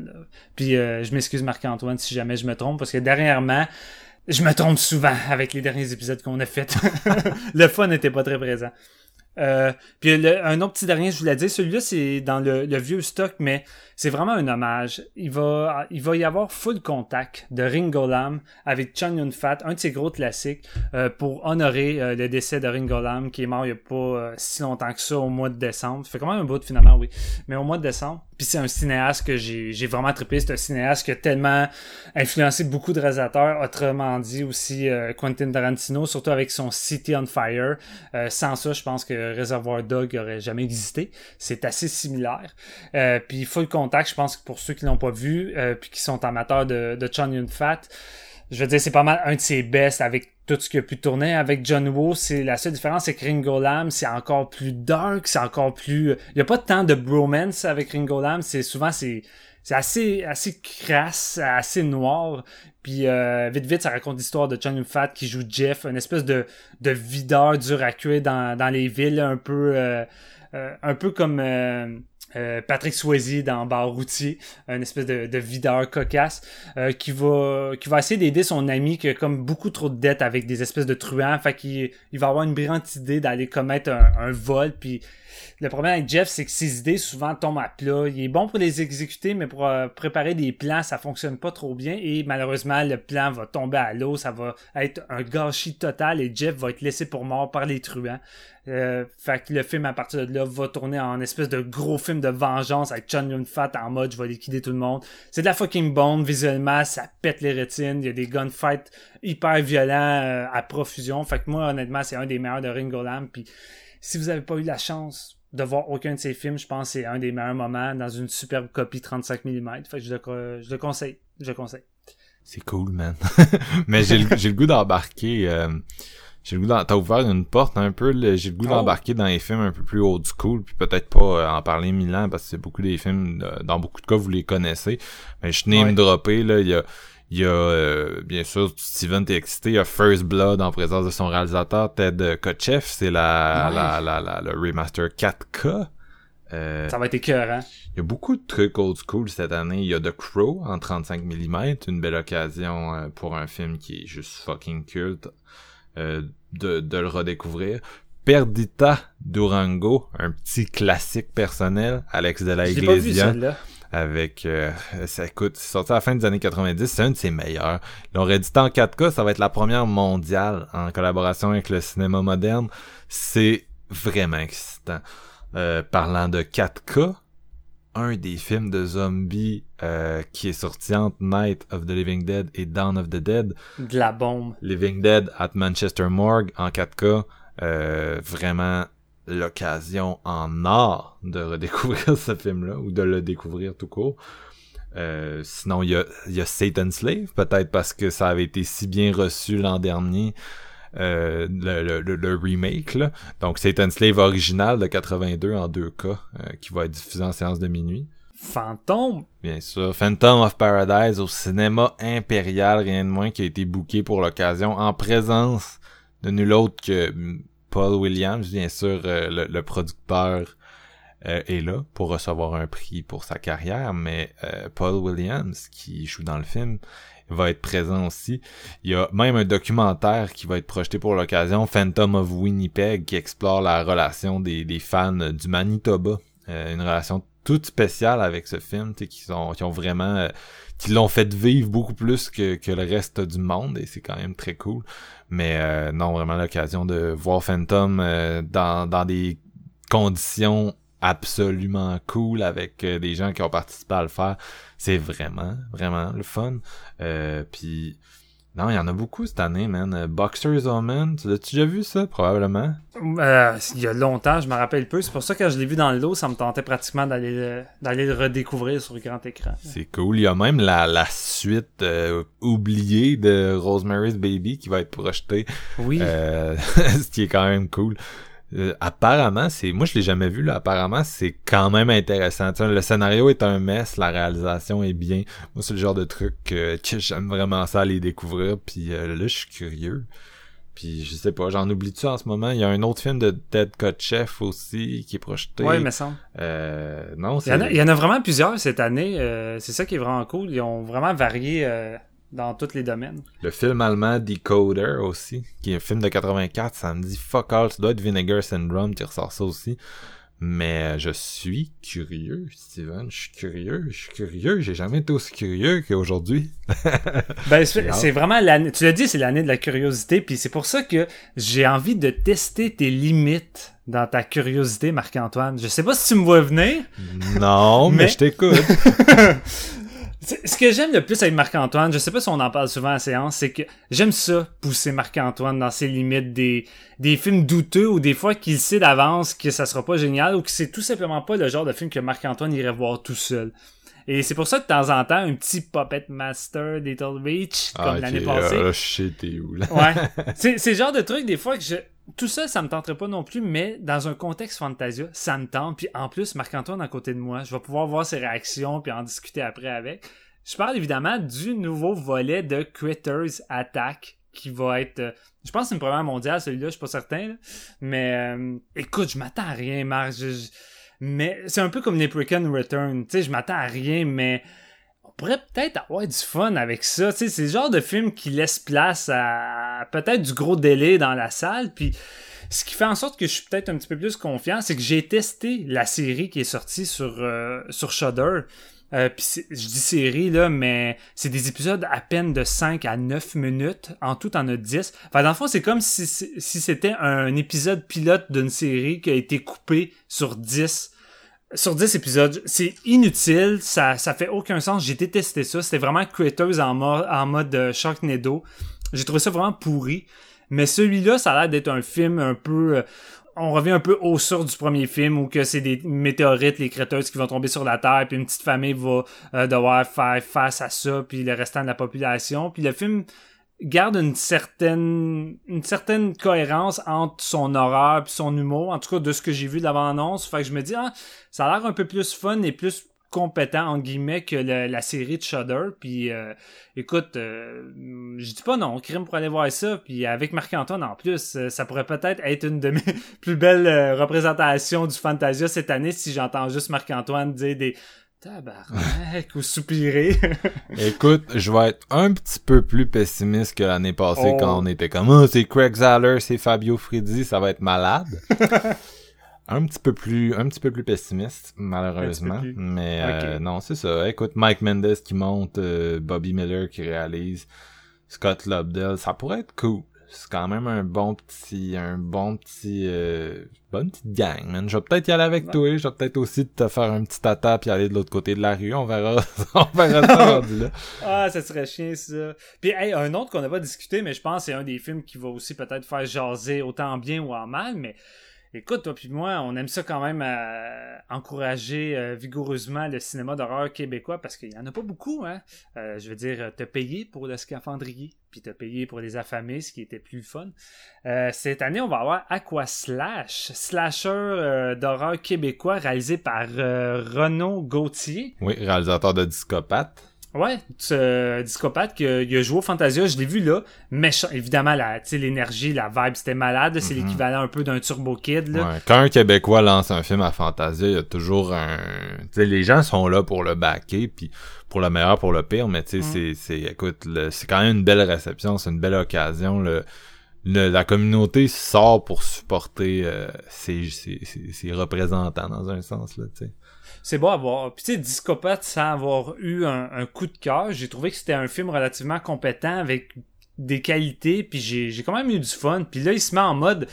Puis euh, je m'excuse Marc-Antoine si jamais je me trompe parce que dernièrement je me trompe souvent avec les derniers épisodes qu'on a fait. [laughs] le fun n'était pas très présent. Euh, puis le- un autre petit dernier, je voulais dire, celui-là, c'est dans le, vieux stock, mais c'est vraiment un hommage. Il va, il va y avoir Full Contact de Ringo Lam avec Chun Yun Fat, un de ses gros classiques, euh, pour honorer euh, le décès de Ringo Lam, qui est mort il y a pas euh, si longtemps que ça, au mois de décembre. Ça fait quand même un bout finalement, oui. Mais au mois de décembre. Puis c'est un cinéaste que j'ai vraiment trippé. C'est un cinéaste qui a tellement influencé beaucoup de réalisateurs. Autrement dit aussi Quentin Tarantino, surtout avec son City on Fire. Sans ça, je pense que Reservoir Dog aurait jamais existé. C'est assez similaire. Euh, puis Full Contact, je pense que pour ceux qui l'ont pas vu, euh, puis qui sont amateurs de, de Chun Yun Fat, je veux dire, c'est pas mal un de ses best avec tout ce qu'il a pu tourner. Avec John Woo, c'est la seule différence, c'est que Ringo Lam, c'est encore plus dark, c'est encore plus... Il y a pas tant de bromance avec Ringo Lam, c'est souvent, c'est c'est assez assez crasse, assez noir. Puis euh, vite vite, ça raconte l'histoire de Chun Yun Fat qui joue Jeff, une espèce de, de videur dur à cuire dans, dans les villes, un peu euh, euh, un peu comme euh, Euh, Patrick Swayze dans Bar Routier, un espèce de, de videur cocasse, euh, qui va qui va essayer d'aider son ami qui a comme beaucoup trop de dettes avec des espèces de truands, fait qu'il il va avoir une brillante idée d'aller commettre un, un vol, puis le problème avec Jeff, c'est que ses idées souvent tombent à plat. Il est bon pour les exécuter, mais pour euh, préparer des plans, ça fonctionne pas trop bien. Et malheureusement, le plan va tomber à l'eau. Ça va être un gâchis total et Jeff va être laissé pour mort par les truands. Euh, fait que le film, à partir de là, va tourner en espèce de gros film de vengeance avec Chun Yun-Fat en mode je vais liquider tout le monde. C'est de la fucking bombe visuellement, ça pète les rétines. Il y a des gunfights hyper violents euh, à profusion. Fait que moi, honnêtement, c'est un des meilleurs de Ringo Lam. Si vous avez pas eu la chance de voir aucun de ses films, je pense que c'est un des meilleurs moments dans une superbe copie 35 mm. Fait que je le, je le conseille. Je le conseille. C'est cool, man. [laughs] Mais j'ai le, j'ai le goût d'embarquer. Euh, j'ai le goût d'en- t'as ouvert une porte un peu. J'ai le goût Oh. d'embarquer dans les films un peu plus old school, puis peut-être pas euh, en parler mille ans parce que c'est beaucoup des films. euh, dans beaucoup de cas, vous les connaissez. Mais je à Ouais. me dropper là. Il y a il y a, euh, bien sûr, Steven t'es excité, il y a First Blood en présence de son réalisateur, Ted Kotcheff, c'est la, Ouais. la, la, la, le remaster 4K. Euh, Ça va être écœurant. il y a beaucoup de trucs old school cette année. Il y a The Crow en 35 mm, une belle occasion euh, pour un film qui est juste fucking culte euh, de, de le redécouvrir. Perdita Durango, un petit classique personnel, Alex de la pas vu Iglesia. Avec euh, ça coûte c'est sorti à la fin des années 90, c'est un de ses meilleurs. L'ont réédité en 4K, ça va être la première mondiale en collaboration avec le cinéma moderne. C'est vraiment excitant. Euh, parlant de 4K, un des films de zombies euh, qui est sorti entre Night of the Living Dead et Dawn of the Dead, De la bombe. Living Dead at Manchester Morgue en 4K, euh, vraiment l'occasion en or de redécouvrir [laughs] ce film-là ou de le découvrir tout court. Euh, sinon, il y a, il y a Satan Slave, peut-être parce que ça avait été si bien reçu l'an dernier, euh, le, le, le- remake. Là. Donc, Satan Slave original de 82 en 2K, euh, qui va être diffusé en séance de minuit. Fantôme. Bien sûr. Phantom of Paradise au cinéma impérial, rien de moins, qui a été booké pour l'occasion en présence de nul autre que Paul Williams, bien sûr, euh, le, producteur euh, est là pour recevoir un prix pour sa carrière, mais euh, Paul Williams, qui joue dans le film, va être présent aussi. Il y a même un documentaire qui va être projeté pour l'occasion, Phantom of Winnipeg, qui explore la relation des, fans du Manitoba. Une relation toute spéciale avec ce film, qui qui ont vraiment qui l'ont fait vivre beaucoup plus que le reste du monde et c'est quand même très cool. Mais euh, non, vraiment l'occasion de voir Phantom euh, dans, dans des conditions absolument cool avec euh, des gens qui ont participé à le faire. C'est vraiment, vraiment le fun. Puis non, il y en a beaucoup cette année, man. Euh, Boxer's Omen, tu l'as-tu déjà vu ça? Probablement? Euh, il y a longtemps, je me rappelle peu. C'est pour ça que quand je l'ai vu dans le lot, ça me tentait pratiquement d'aller le, d'aller le redécouvrir sur le grand écran. C'est cool. Il y a même la, la suite euh, oubliée de Rosemary's Baby qui va être projetée. Oui. Euh, [laughs] ce qui est quand même cool. Euh, apparemment, c'est moi je l'ai jamais vu là. Apparemment, c'est quand même intéressant. Le scénario est un mess, la réalisation est bien. Moi, c'est le genre de truc que, que j'aime vraiment ça aller découvrir. Puis euh, là, je suis curieux. Puis je sais pas, j'en oublie-tu en ce moment? Il y a un autre film de Ted Kotcheff aussi qui est projeté. ouais, mais ça. Euh, non, Il c'est y, en a, il y en a vraiment plusieurs cette année. euh, c'est ça qui est vraiment cool. Ils ont vraiment varié dans tous les domaines. Le film allemand Decoder aussi, qui est un film de 84, ça me dit fuck all, ça doit être Vinegar Syndrome qui ressort ça aussi. Mais euh, je suis curieux, Steven, je suis curieux, je suis curieux, j'ai jamais été aussi curieux qu'aujourd'hui. [laughs] Ben, c'est vraiment l'année. Tu l'as dit, c'est l'année de la curiosité. Puis c'est pour ça que j'ai envie de tester tes limites dans ta curiosité, Marc-Antoine. Je sais pas si tu me vois venir. Non, mais, Mais- je t'écoute. [laughs] Ce que j'aime le plus avec Marc-Antoine, je sais pas si on en parle souvent à la séance, c'est que j'aime ça, pousser Marc-Antoine dans ses limites des, des films douteux ou des fois qu'il sait d'avance que ça sera pas génial ou que c'est tout simplement pas le genre de film que Marc-Antoine irait voir tout seul. Et c'est pour ça que de temps en temps, un petit Puppet Master Little Reach, comme Ah, l'année passée. là, t'es où, là? Ouais. [laughs] C'est c'est le genre de truc, des fois, que je. Tout ça, ça me tenterait pas non plus, mais dans un contexte Fantasia, ça me tente. Puis en plus, Marc-Antoine à côté de moi, je vais pouvoir voir ses réactions puis en discuter après avec. Je parle évidemment du nouveau volet de Critters Attack qui va être. euh, je pense que c'est une première mondiale, celui-là, je suis pas certain. Mais euh, écoute, je m'attends à rien, Marc. Mais c'est un peu comme Leprechaun Return. Tu sais, je m'attends à rien, mais pourrait peut-être avoir du fun avec ça. Tu sais, c'est le genre de film qui laisse place à peut-être du gros délai dans la salle. Puis ce qui fait en sorte que je suis peut-être un petit peu plus confiant, c'est que j'ai testé la série qui est sortie sur, euh, sur Shudder. Euh, puis je dis série, là, mais c'est des épisodes à peine de 5 à 9 minutes. En tout, en a 10. Enfin, dans le fond, c'est comme si, si c'était un épisode pilote d'une série qui a été coupé sur 10 sur 10 épisodes. C'est inutile, ça, ça fait aucun sens. J'ai détesté ça. C'était vraiment Critters en, mode en mode euh, Sharknado. J'ai trouvé ça vraiment pourri. Mais celui-là, ça a l'air d'être un film un peu... Euh, on revient un peu au sort du premier film où que c'est des météorites, les créateurs qui vont tomber sur la Terre, puis une petite famille va euh, devoir faire face à ça, puis le restant de la population. Puis le film garde une certaine une certaine cohérence entre son horreur et son humour, en tout cas de ce que j'ai vu de l'avant-annonce. Fait que je me dis, ah, ça a l'air un peu plus fun et plus compétent en guillemets que la série de Shudder puis euh, écoute euh, je dis pas non crime pour aller voir ça puis avec Marc-Antoine en plus euh, ça pourrait peut-être être une de mes [laughs] plus belles représentations du Fantasia cette année si j'entends juste Marc-Antoine dire des tabarnak [laughs] ou soupirer [laughs] écoute je vais être un petit peu plus pessimiste que l'année passée quand oh. on était comme oh, c'est Craig Zaller c'est Fabio Frizzi ça va être malade. [laughs] Un petit peu plus un petit peu plus pessimiste malheureusement. Mais euh, non c'est ça. Écoute Mike Mendes qui monte euh, Bobby Miller qui réalise Scott Lobdell ça pourrait être cool c'est quand même un bon petit un bon petit euh, bonne petite gang man. Je vais peut-être y aller avec toi je vais peut-être aussi te faire un petit tata puis aller de l'autre côté de la rue. On verra [laughs] on verra ça là. Ah ça serait chien ça. Puis hey, un autre qu'on n'a pas discuté mais je pense c'est un des films qui va aussi peut-être faire jaser autant bien ou en mal mais Écoute, toi puis moi, on aime ça quand même euh, encourager euh, vigoureusement le cinéma d'horreur québécois parce qu'il y en a pas beaucoup, hein. Euh, je veux dire, te payer pour le scaphandrier, puis te payer pour les affamés, ce qui était plus fun. cette année, on va avoir Aqua Slash, slasher d'horreur québécois réalisé par Renaud Gauthier. Oui, réalisateur de Discopathe. Ouais, ce discopathe qui a joué au Fantasia, je l'ai vu là. Méchant, évidemment, la, l'énergie, la vibe, c'était malade. C'est mhm. l'équivalent un peu d'un Turbo Kid. Là. Ouais. Quand un Québécois lance un film à Fantasia, il y a toujours un. sais les gens sont là pour le backer, puis pour le meilleur, pour le pire, mais tu sais, mm. c'est, écoute, c'est quand même une belle réception, c'est une belle occasion. Le, la communauté sort pour supporter euh, ses, ses, ses, représentants dans un sens là, tu sais c'est beau à voir. Puis tu sais, Discopate, sans avoir eu un, coup de cœur, j'ai trouvé que c'était un film relativement compétent avec des qualités, puis j'ai quand même eu du fun. Puis là, il se met en mode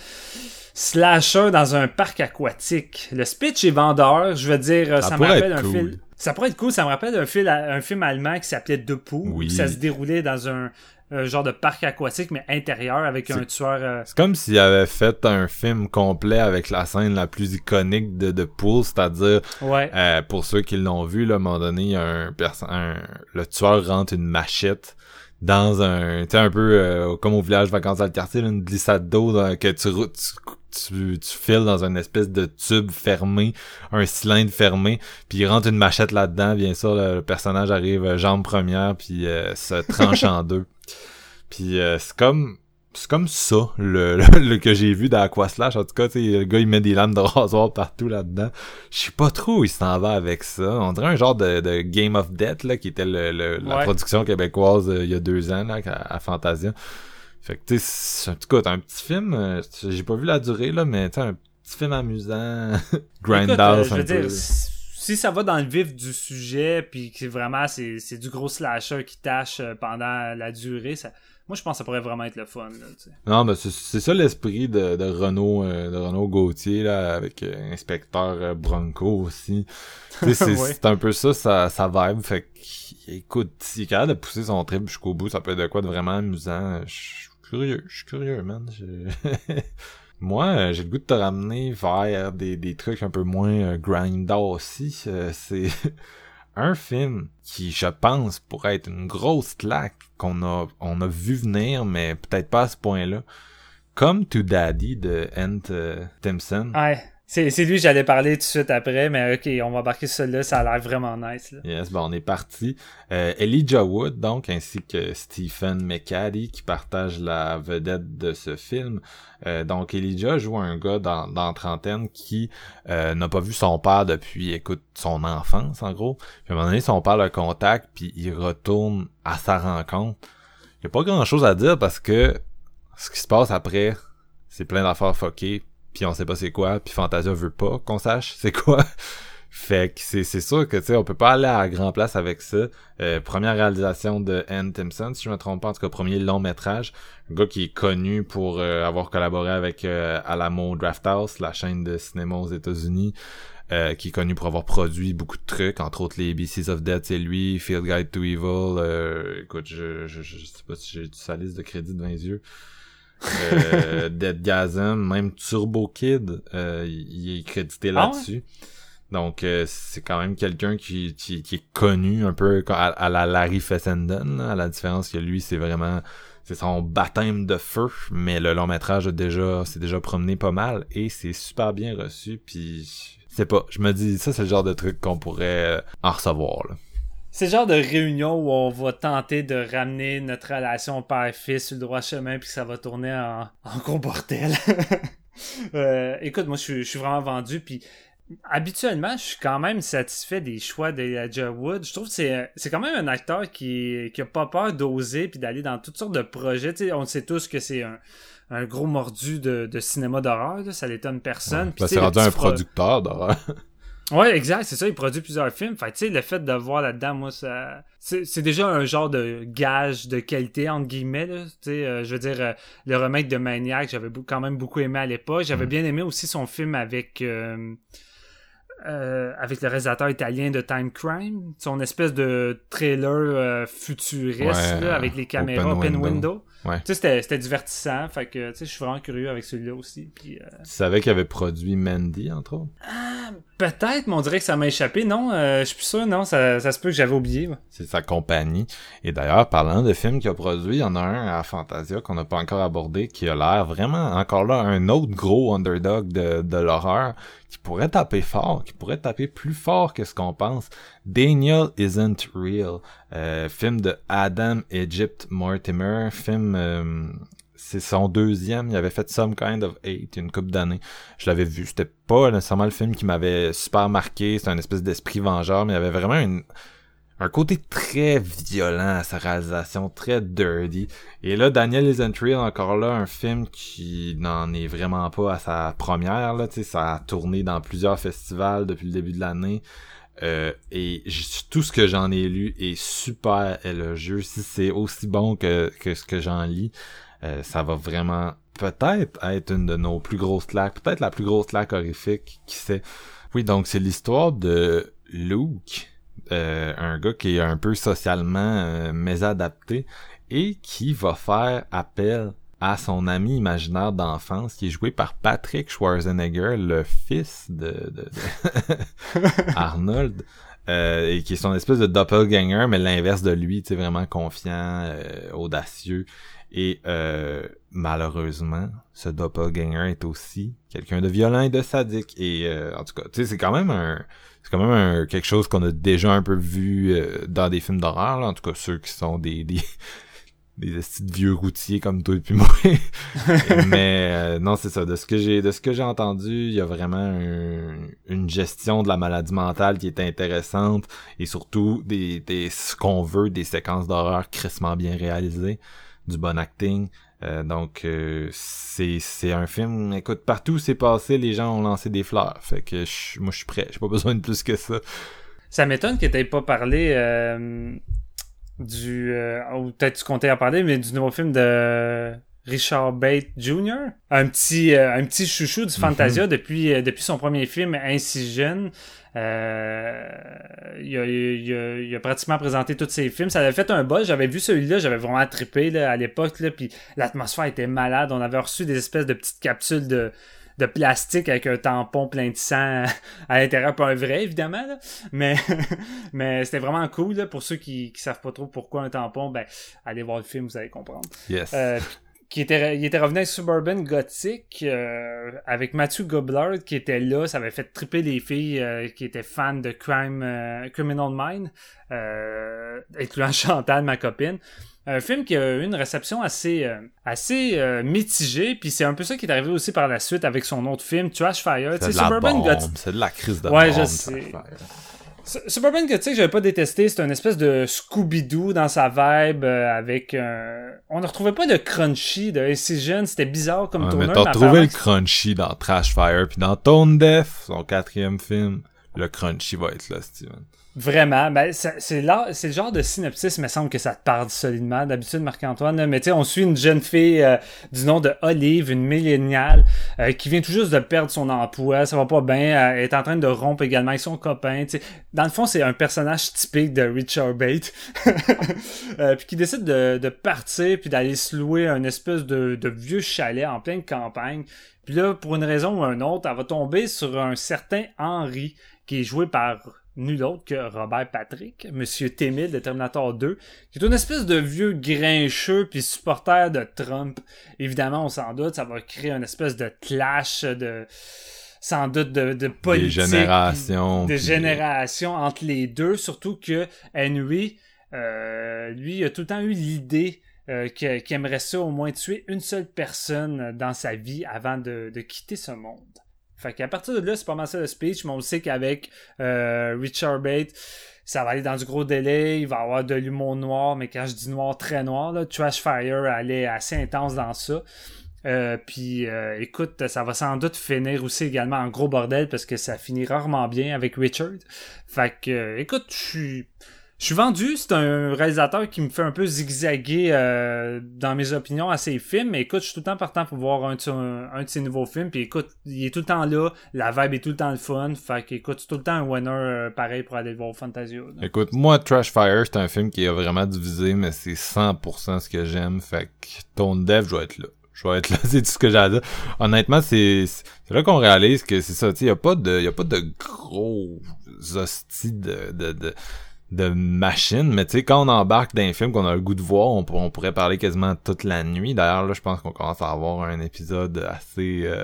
slasher dans un parc aquatique. Le speech est vendeur, je veux dire, ça, me rappelle un film. Ça pourrait être cool, ça me rappelle un film, un film allemand qui s'appelait De Oui. Ça se déroulait dans un, un genre de parc aquatique, mais intérieur avec un tueur. Euh, c'est comme s'il avait fait un film complet avec la scène la plus iconique de, de Pool, c'est-à-dire, ouais. euh, pour ceux qui l'ont vu, là, à un moment donné, un, un, le tueur rentre une machette dans un, tu sais, un peu euh, comme au village vacances dans le quartier, une glissade d'eau que tu, tu, tu, files dans une espèce de tube fermé, un cylindre fermé, puis il rentre une machette là-dedans, bien sûr, le, personnage arrive euh, jambe première, puis se [laughs] tranche en deux. Puis euh, c'est comme c'est comme ça le, le, que j'ai vu dans Aquaslash. En tout cas tu sais le gars il met des lames de rasoir partout là-dedans. Je sais pas trop où il s'en va avec ça. On dirait un genre de, de Game of Death là qui était le, la production québécoise euh, il y a deux ans là à, Fantasia fait que tu sais en tout cas t'as un petit film euh, j'ai pas vu la durée là mais tu un petit film amusant [laughs] grindhouse je veux dire si ça va dans le vif du sujet puis que vraiment c'est du gros slasher qui tâche pendant la durée ça moi, je pense que ça pourrait vraiment être le fun. Là, non, mais c'est ça l'esprit de, de Renault euh, de Renault Gauthier là, avec euh, inspecteur euh, Bronco aussi. [laughs] c'est un peu ça, ça, ça vibe. Fait que, écoute, s'il est capable de pousser son trip jusqu'au bout, ça peut être de quoi de vraiment amusant. Je curieux, je suis curieux, man. [laughs] Moi, j'ai le goût de te ramener vers des, des trucs un peu moins grind aussi. c'est [laughs] un film qui, je pense, pourrait être une grosse claque qu'on a, on a vu venir, mais peut-être pas à ce point-là. Comme To Daddy de Ant euh, Timpson. Ouais. C'est lui, j'allais parler tout de suite après, mais ok, on va embarquer sur là, ça a l'air vraiment nice. Là. Yes, ben on est parti. Euh, Elijah Wood, donc, ainsi que Stephen McCaddy, qui partagent la vedette de ce film. Euh, donc, Elijah joue un gars dans, dans trentaine qui euh, n'a pas vu son père depuis, écoute, son enfance, en gros. Puis à un moment donné, son père le contacte, puis il retourne à sa rencontre. Il n'y a pas grand-chose à dire parce que ce qui se passe après, c'est plein d'affaires fuckées puis on sait pas c'est quoi, puis Fantasia veut pas qu'on sache [laughs] c'est quoi. fait que c'est, c'est sûr que tu sais on peut pas aller à grand place avec ça. Euh, première réalisation de Ann Timpson, si je me trompe pas, en tout cas premier long métrage. Un gars qui est connu pour euh, avoir collaboré avec euh, Alamo Drafthouse, la chaîne de cinéma aux États-Unis. Euh, qui est connu pour avoir produit beaucoup de trucs, entre autres les BCs of Death, c'est lui, Field Guide to Evil, écoute, je, je, je, sais pas si j'ai sa liste de crédits devant les yeux euh, [laughs] Deadgasm, même Turbo Kid, euh, il est crédité ah là-dessus. Donc euh, c'est quand même quelqu'un qui, qui, est connu un peu à, la Larry Fessenden, à la différence que lui c'est vraiment c'est son baptême de feu, mais le long métrage a déjà s'est déjà promené pas mal et c'est super bien reçu puis c'est pas, je me dis ça c'est le genre de truc qu'on pourrait euh, en recevoir là. C'est le genre de réunion où on va tenter de ramener notre relation père-fils sur le droit chemin puis ça va tourner en, en gros bordel. [laughs] euh, écoute, moi je suis, vraiment vendu puis habituellement je suis quand même satisfait des choix d'Elijah Wood. Je trouve que c'est, c'est quand même un acteur qui, qui a pas peur d'oser puis d'aller dans toutes sortes de projets. sais, on sait tous que c'est un, un gros mordu de, de cinéma d'horreur, ça l'étonne personne. Ouais, c'est rendu un producteur d'horreur. Ouais, exact, c'est ça, il produit plusieurs films. Fait tu sais, le fait de voir là-dedans, moi, ça. C'est déjà un genre de gage de qualité, entre guillemets, là. Tu sais, euh, je veux dire, euh, le remake de Maniac, j'avais quand même beaucoup aimé à l'époque. J'avais mm. bien aimé aussi son film avec. Euh, avec le réalisateur italien de Time Crime, son espèce de trailer futuriste avec les caméras open, window. Ouais. Tu sais, c'était divertissant. Fait que, tu sais, je suis vraiment curieux avec celui-là aussi. Puis, euh... Tu savais qu'il avait produit Mandy, entre autres? Ah, peut-être, mais on dirait que ça m'a échappé. Non, euh, je suis plus sûr, non, ça, ça se peut que j'avais oublié. C'est sa compagnie. Et d'ailleurs, parlant de films qu'il a produit, il y en a un à Fantasia qu'on n'a pas encore abordé, qui a l'air vraiment, encore là, un autre gros underdog de, de l'horreur, qui pourrait taper fort, qui pourrait taper plus fort que ce qu'on pense. Daniel Isn't Real, euh, film de Adam Egypt Mortimer, film euh, c'est son deuxième, il avait fait Some Kind of Hate une couple d'années. Je l'avais vu, c'était pas nécessairement le film qui m'avait super marqué, c'est un espèce d'esprit vengeur, mais il y avait vraiment une un côté très violent à sa réalisation, très dirty. Et là, Daniel Isn't Real, encore là, un film qui n'en est vraiment pas à sa première. Là, ça a tourné dans plusieurs festivals depuis le début de l'année. Euh, et tout ce que j'en ai lu est super élogieux. Si c'est aussi bon que, que ce que j'en lis, euh, ça va vraiment peut-être être une de nos plus grosses claques, peut-être la plus grosse claque horrifique, qui sait. Oui, donc c'est l'histoire de Luke, euh, un gars qui est un peu socialement mésadapté et qui va faire appel à son ami imaginaire d'enfance qui est joué par Patrick Schwarzenegger, le fils de, de, [laughs] Arnold. Euh, et qui est son espèce de doppelganger, mais l'inverse de lui, tu vraiment confiant, euh, audacieux. Et euh, malheureusement, ce doppelganger est aussi quelqu'un de violent et de sadique. Et en tout cas, tu sais, c'est quand même un, c'est quand même un, quelque chose qu'on a déjà un peu vu dans des films d'horreur. En tout cas, ceux qui sont des, des des de vieux routiers comme toi et puis moi. [laughs] Mais euh, non, c'est ça. De ce que j'ai de ce que j'ai entendu, il y a vraiment une gestion de la maladie mentale qui est intéressante et surtout des, des ce qu'on veut, des séquences d'horreur crissement bien réalisées, du bon acting. Euh, donc euh, c'est c'est un film. Écoute, partout où c'est passé, les gens ont lancé des fleurs. Fait que moi je suis prêt. J'ai pas besoin de plus que ça. Ça m'étonne que t'aies pas parlé du euh, ou peut-être tu comptais en parler mais du nouveau film de Richard Bate Jr. un petit euh, un petit chouchou du Fantasia mhm. depuis euh, depuis son premier film jeune euh, il, a, il, a, il, a, pratiquement présenté tous ses films. Ça avait fait un buzz. J'avais vu celui-là, j'avais vraiment trippé là, à l'époque. Puis l'atmosphère était malade. On avait reçu des espèces de petites capsules de, de plastique avec un tampon plein de sang à l'intérieur, pas un vrai évidemment, mais [laughs] mais c'était vraiment cool pour ceux qui, qui savent pas trop pourquoi un tampon, ben allez voir le film, vous allez comprendre. Yes. Euh, qui était, il était revenu avec Suburban Gothic euh, avec Matthew Goblard qui était là. Ça avait fait triper les filles euh, qui étaient fans de Crime euh, Criminal Mind, incluant [laughs] Chantal, ma copine. Un film qui a eu une réception assez assez mitigée, puis c'est un peu ça qui est arrivé aussi par la suite avec son autre film Trash Fire. C'est de. C'est la crise de ouais, je sais. Suburban Gothic, j'avais pas détesté. C'est une espèce de Scooby-Doo dans sa vibe euh, avec un... On ne retrouvait pas de crunchy de Incision. C'était bizarre comme ouais, Mais t'as retrouvé le crunchy dans Trash Fire. Puis dans Tone Deaf, son quatrième film, le crunchy va être là, Steven. Vraiment, ben c'est le genre de synopsis, il me semble que ça te parle solidement. D'habitude, Marc-Antoine, mais tu sais, on suit une jeune fille euh, du nom de Olive, une milléniale, euh, qui vient tout juste de perdre son emploi, ça va pas bien, elle est en train de rompre également avec son copain. sais Dans le fond, c'est un personnage typique de Richard Bate, [laughs] euh, puis qui décide de, de partir puis d'aller se louer un espèce de, de vieux chalet en pleine campagne. Puis là, pour une raison ou une autre, elle va tomber sur un certain Henry, qui est joué par nul autre que Robert Patrick, Monsieur Témil de Terminator 2, qui est une espèce de vieux grincheux puis supporter de Trump. Évidemment, on s'en doute, ça va créer une espèce de clash de sans doute de, de politique. Des générations. Des générations entre les deux, surtout que Henry, euh, lui, a tout le temps eu l'idée euh, qu'il aimerait ça au moins tuer une seule personne dans sa vie avant de, de quitter ce monde. Fait qu'à partir de là, c'est pas mal ça le speech, mais on sait qu'avec euh, Richard Bate, ça va aller dans du gros délai, il va y avoir de l'humour noir, mais quand je dis noir, très noir, là, Trash Fire, elle est assez intense dans ça. Euh, puis euh, écoute, ça va sans doute finir aussi également en gros bordel parce que ça finit rarement bien avec Richard. Fait que écoute, je suis je suis vendu, c'est un réalisateur qui me fait un peu zigzaguer euh, dans mes opinions à ses films, mais écoute, je suis tout le temps partant pour voir un, de ses nouveaux films, puis écoute, il est tout le temps là, la vibe est tout le temps le fun, fait que écoute, c'est tout le temps un winner euh, pareil pour aller voir Fantasio. Écoute, moi, Trash Fire, c'est un film qui a vraiment divisé, mais c'est 100% ce que j'aime, fait que ton dev, je vais être là. Je vais être là, [laughs] c'est tout ce que j'ai à dire. Honnêtement, c'est là qu'on réalise que c'est ça, tu il y a pas de y a pas de gros hosties de, de, de de machine, mais tu sais, quand on embarque dans un film qu'on a le goût de voir, on, pourrait parler quasiment toute la nuit. D'ailleurs, là, je pense qu'on commence à avoir un épisode assez... Euh,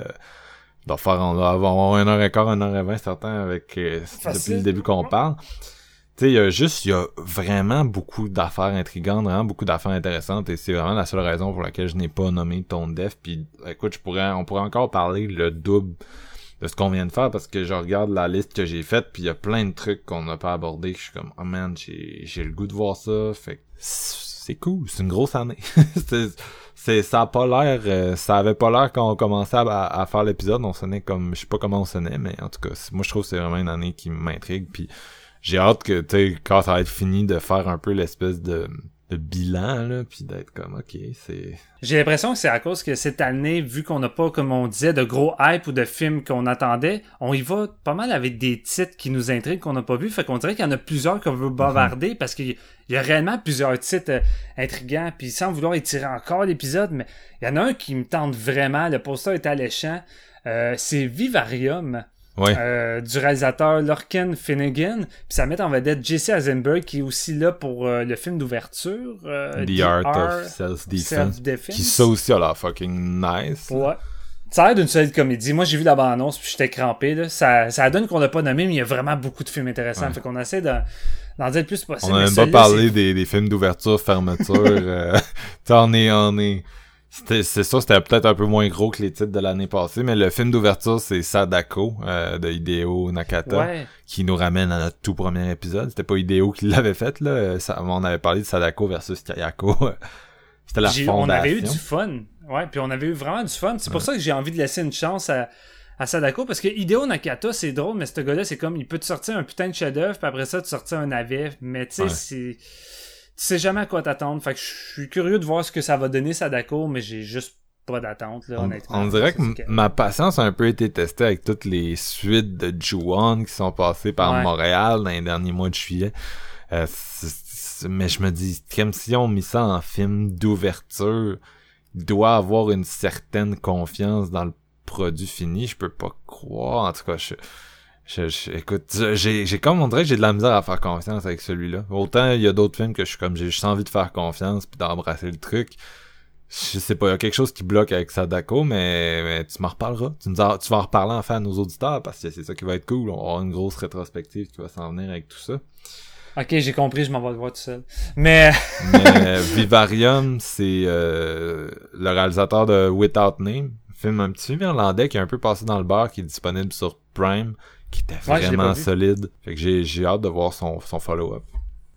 faire, on va avoir un heure et quart, un heure et vingt, certain, avec euh, depuis le début qu'on parle. Tu sais, il y a juste, il y a vraiment beaucoup d'affaires intrigantes, vraiment beaucoup d'affaires intéressantes, et c'est vraiment la seule raison pour laquelle je n'ai pas nommé Tone Def. Puis, écoute, je pourrais, on pourrait encore parler le double de ce qu'on vient de faire parce que je regarde la liste que j'ai faite puis il y a plein de trucs qu'on n'a pas abordé que je suis comme oh man j'ai j'ai le goût de voir ça. Fait c'est cool c'est une grosse année. [laughs] C'est ça a pas l'air euh, ça avait pas l'air quand on commençait à, à faire l'épisode. On sonnait comme je sais pas comment on sonnait mais en tout cas moi je trouve que c'est vraiment une année qui m'intrigue. Puis j'ai hâte que tu sais quand ça va être fini de faire un peu l'espèce de de bilan, là, puis d'être comme, ok, c'est... J'ai l'impression que c'est à cause que cette année, vu qu'on n'a pas, comme on disait, de gros hype ou de films qu'on attendait, on y va pas mal avec des titres qui nous intriguent qu'on n'a pas vu, fait qu'on dirait qu'il y en a plusieurs qu'on veut bavarder, parce qu'il y a réellement plusieurs titres euh, intrigants, puis sans vouloir étirer encore l'épisode, mais il y en a un qui me tente vraiment, le poster est alléchant, euh, c'est Vivarium. Euh, du réalisateur Lorcan Finnegan. Puis ça met en vedette Jesse Eisenberg qui est aussi là pour euh, le film d'ouverture. Euh, The, Art, of Self-Defense. qui ça aussi a l'air fucking nice. Ouais. Ça a l'air d'une solide comédie. Moi, j'ai vu la bande-annonce puis j'étais crampé. Là. Ça, ça donne qu'on l'a pas nommé, mais il y a vraiment beaucoup de films intéressants. Fait qu'on essaie d'en dire le plus possible. On a même pas parlé des, des, films d'ouverture, fermeture. [laughs] euh. [laughs] On est c'est ça, c'était peut-être un peu moins gros que les titres de l'année passée, mais le film d'ouverture, c'est Sadako euh, de Hideo Nakata, qui nous ramène à notre tout premier épisode. C'était pas Hideo qui l'avait fait, là. on avait parlé de Sadako versus Kayako. [laughs] C'était la fondation. On avait eu du fun. Ouais, puis on avait eu vraiment du fun. C'est pour ça que j'ai envie de laisser une chance à, à Sadako, parce que Hideo Nakata, c'est drôle, mais ce gars-là, c'est comme, il peut te sortir un putain de chef-d'œuvre, puis après ça, te sortir un navet, mais tu sais, c'est sais jamais à quoi t'attendre. Fait que je suis curieux de voir ce que ça va donner Sadako, mais j'ai juste pas d'attente, là, honnêtement. On dirait que, ma patience a un peu été testée avec toutes les suites de Juan qui sont passées par Montréal dans les derniers mois de juillet. Euh, mais je me dis, comme si on mis ça en film d'ouverture, il doit avoir une certaine confiance dans le produit fini. Je peux pas croire. En tout cas, je, je, écoute, j'ai, j'ai comme on dirait que j'ai de la misère à faire confiance avec celui-là. Autant il y a d'autres films que je suis comme j'ai juste envie de faire confiance puis d'embrasser le truc. je sais pas, il y a quelque chose qui bloque avec Sadako, mais, mais tu m'en reparleras. Tu, nous tu vas en reparler enfin à nos auditeurs parce que c'est ça qui va être cool. On va avoir une grosse rétrospective qui va s'en venir avec tout ça. Ok, j'ai compris, je m'en vais le voir tout seul. Mais... [laughs] mais Vivarium, c'est euh, le réalisateur de Without Name, film un petit film irlandais qui est un peu passé dans le bar, qui est disponible sur Prime, qui était vraiment solide. Fait que j'ai hâte de voir son, son follow-up.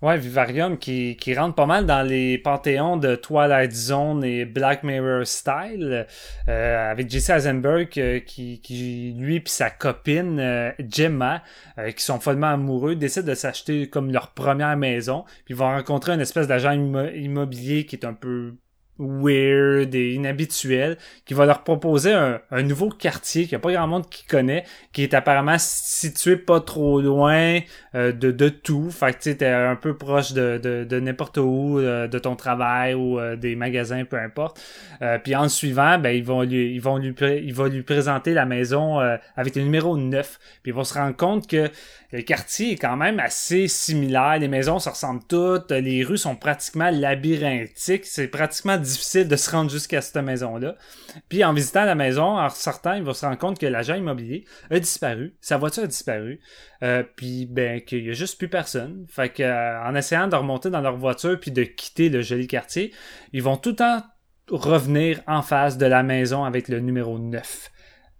Ouais, Vivarium qui, qui rentre pas mal dans les panthéons de Twilight Zone et Black Mirror style, euh, avec Jesse Eisenberg euh, qui, qui, lui et sa copine euh, Gemma, qui sont follement amoureux, décident de s'acheter comme leur première maison, puis ils vont rencontrer une espèce d'agent immobilier qui est un peu weird et inhabituel qui va leur proposer un, un nouveau quartier qu'il n'y a pas grand monde qui connaît, qui est apparemment situé pas trop loin euh, de, de tout. Fait que tu es un peu proche de, de, de n'importe où, euh, de ton travail ou euh, des magasins, peu importe. puis en suivant, ben, ils vont lui, ils vont lui, ils vont lui présenter la maison avec le numéro 9. Puis ils vont se rendre compte que le quartier est quand même assez similaire. Les maisons se ressemblent toutes. Les rues sont pratiquement labyrinthiques. C'est pratiquement difficile de se rendre jusqu'à cette maison-là. Puis en visitant la maison, en sortant, il va se rendre compte que l'agent immobilier a disparu. Sa voiture a disparu. Euh, puis ben qu'il y a juste plus personne. Fait euh, en essayant de remonter dans leur voiture puis de quitter le joli quartier, ils vont tout le temps revenir en face de la maison avec le numéro 9.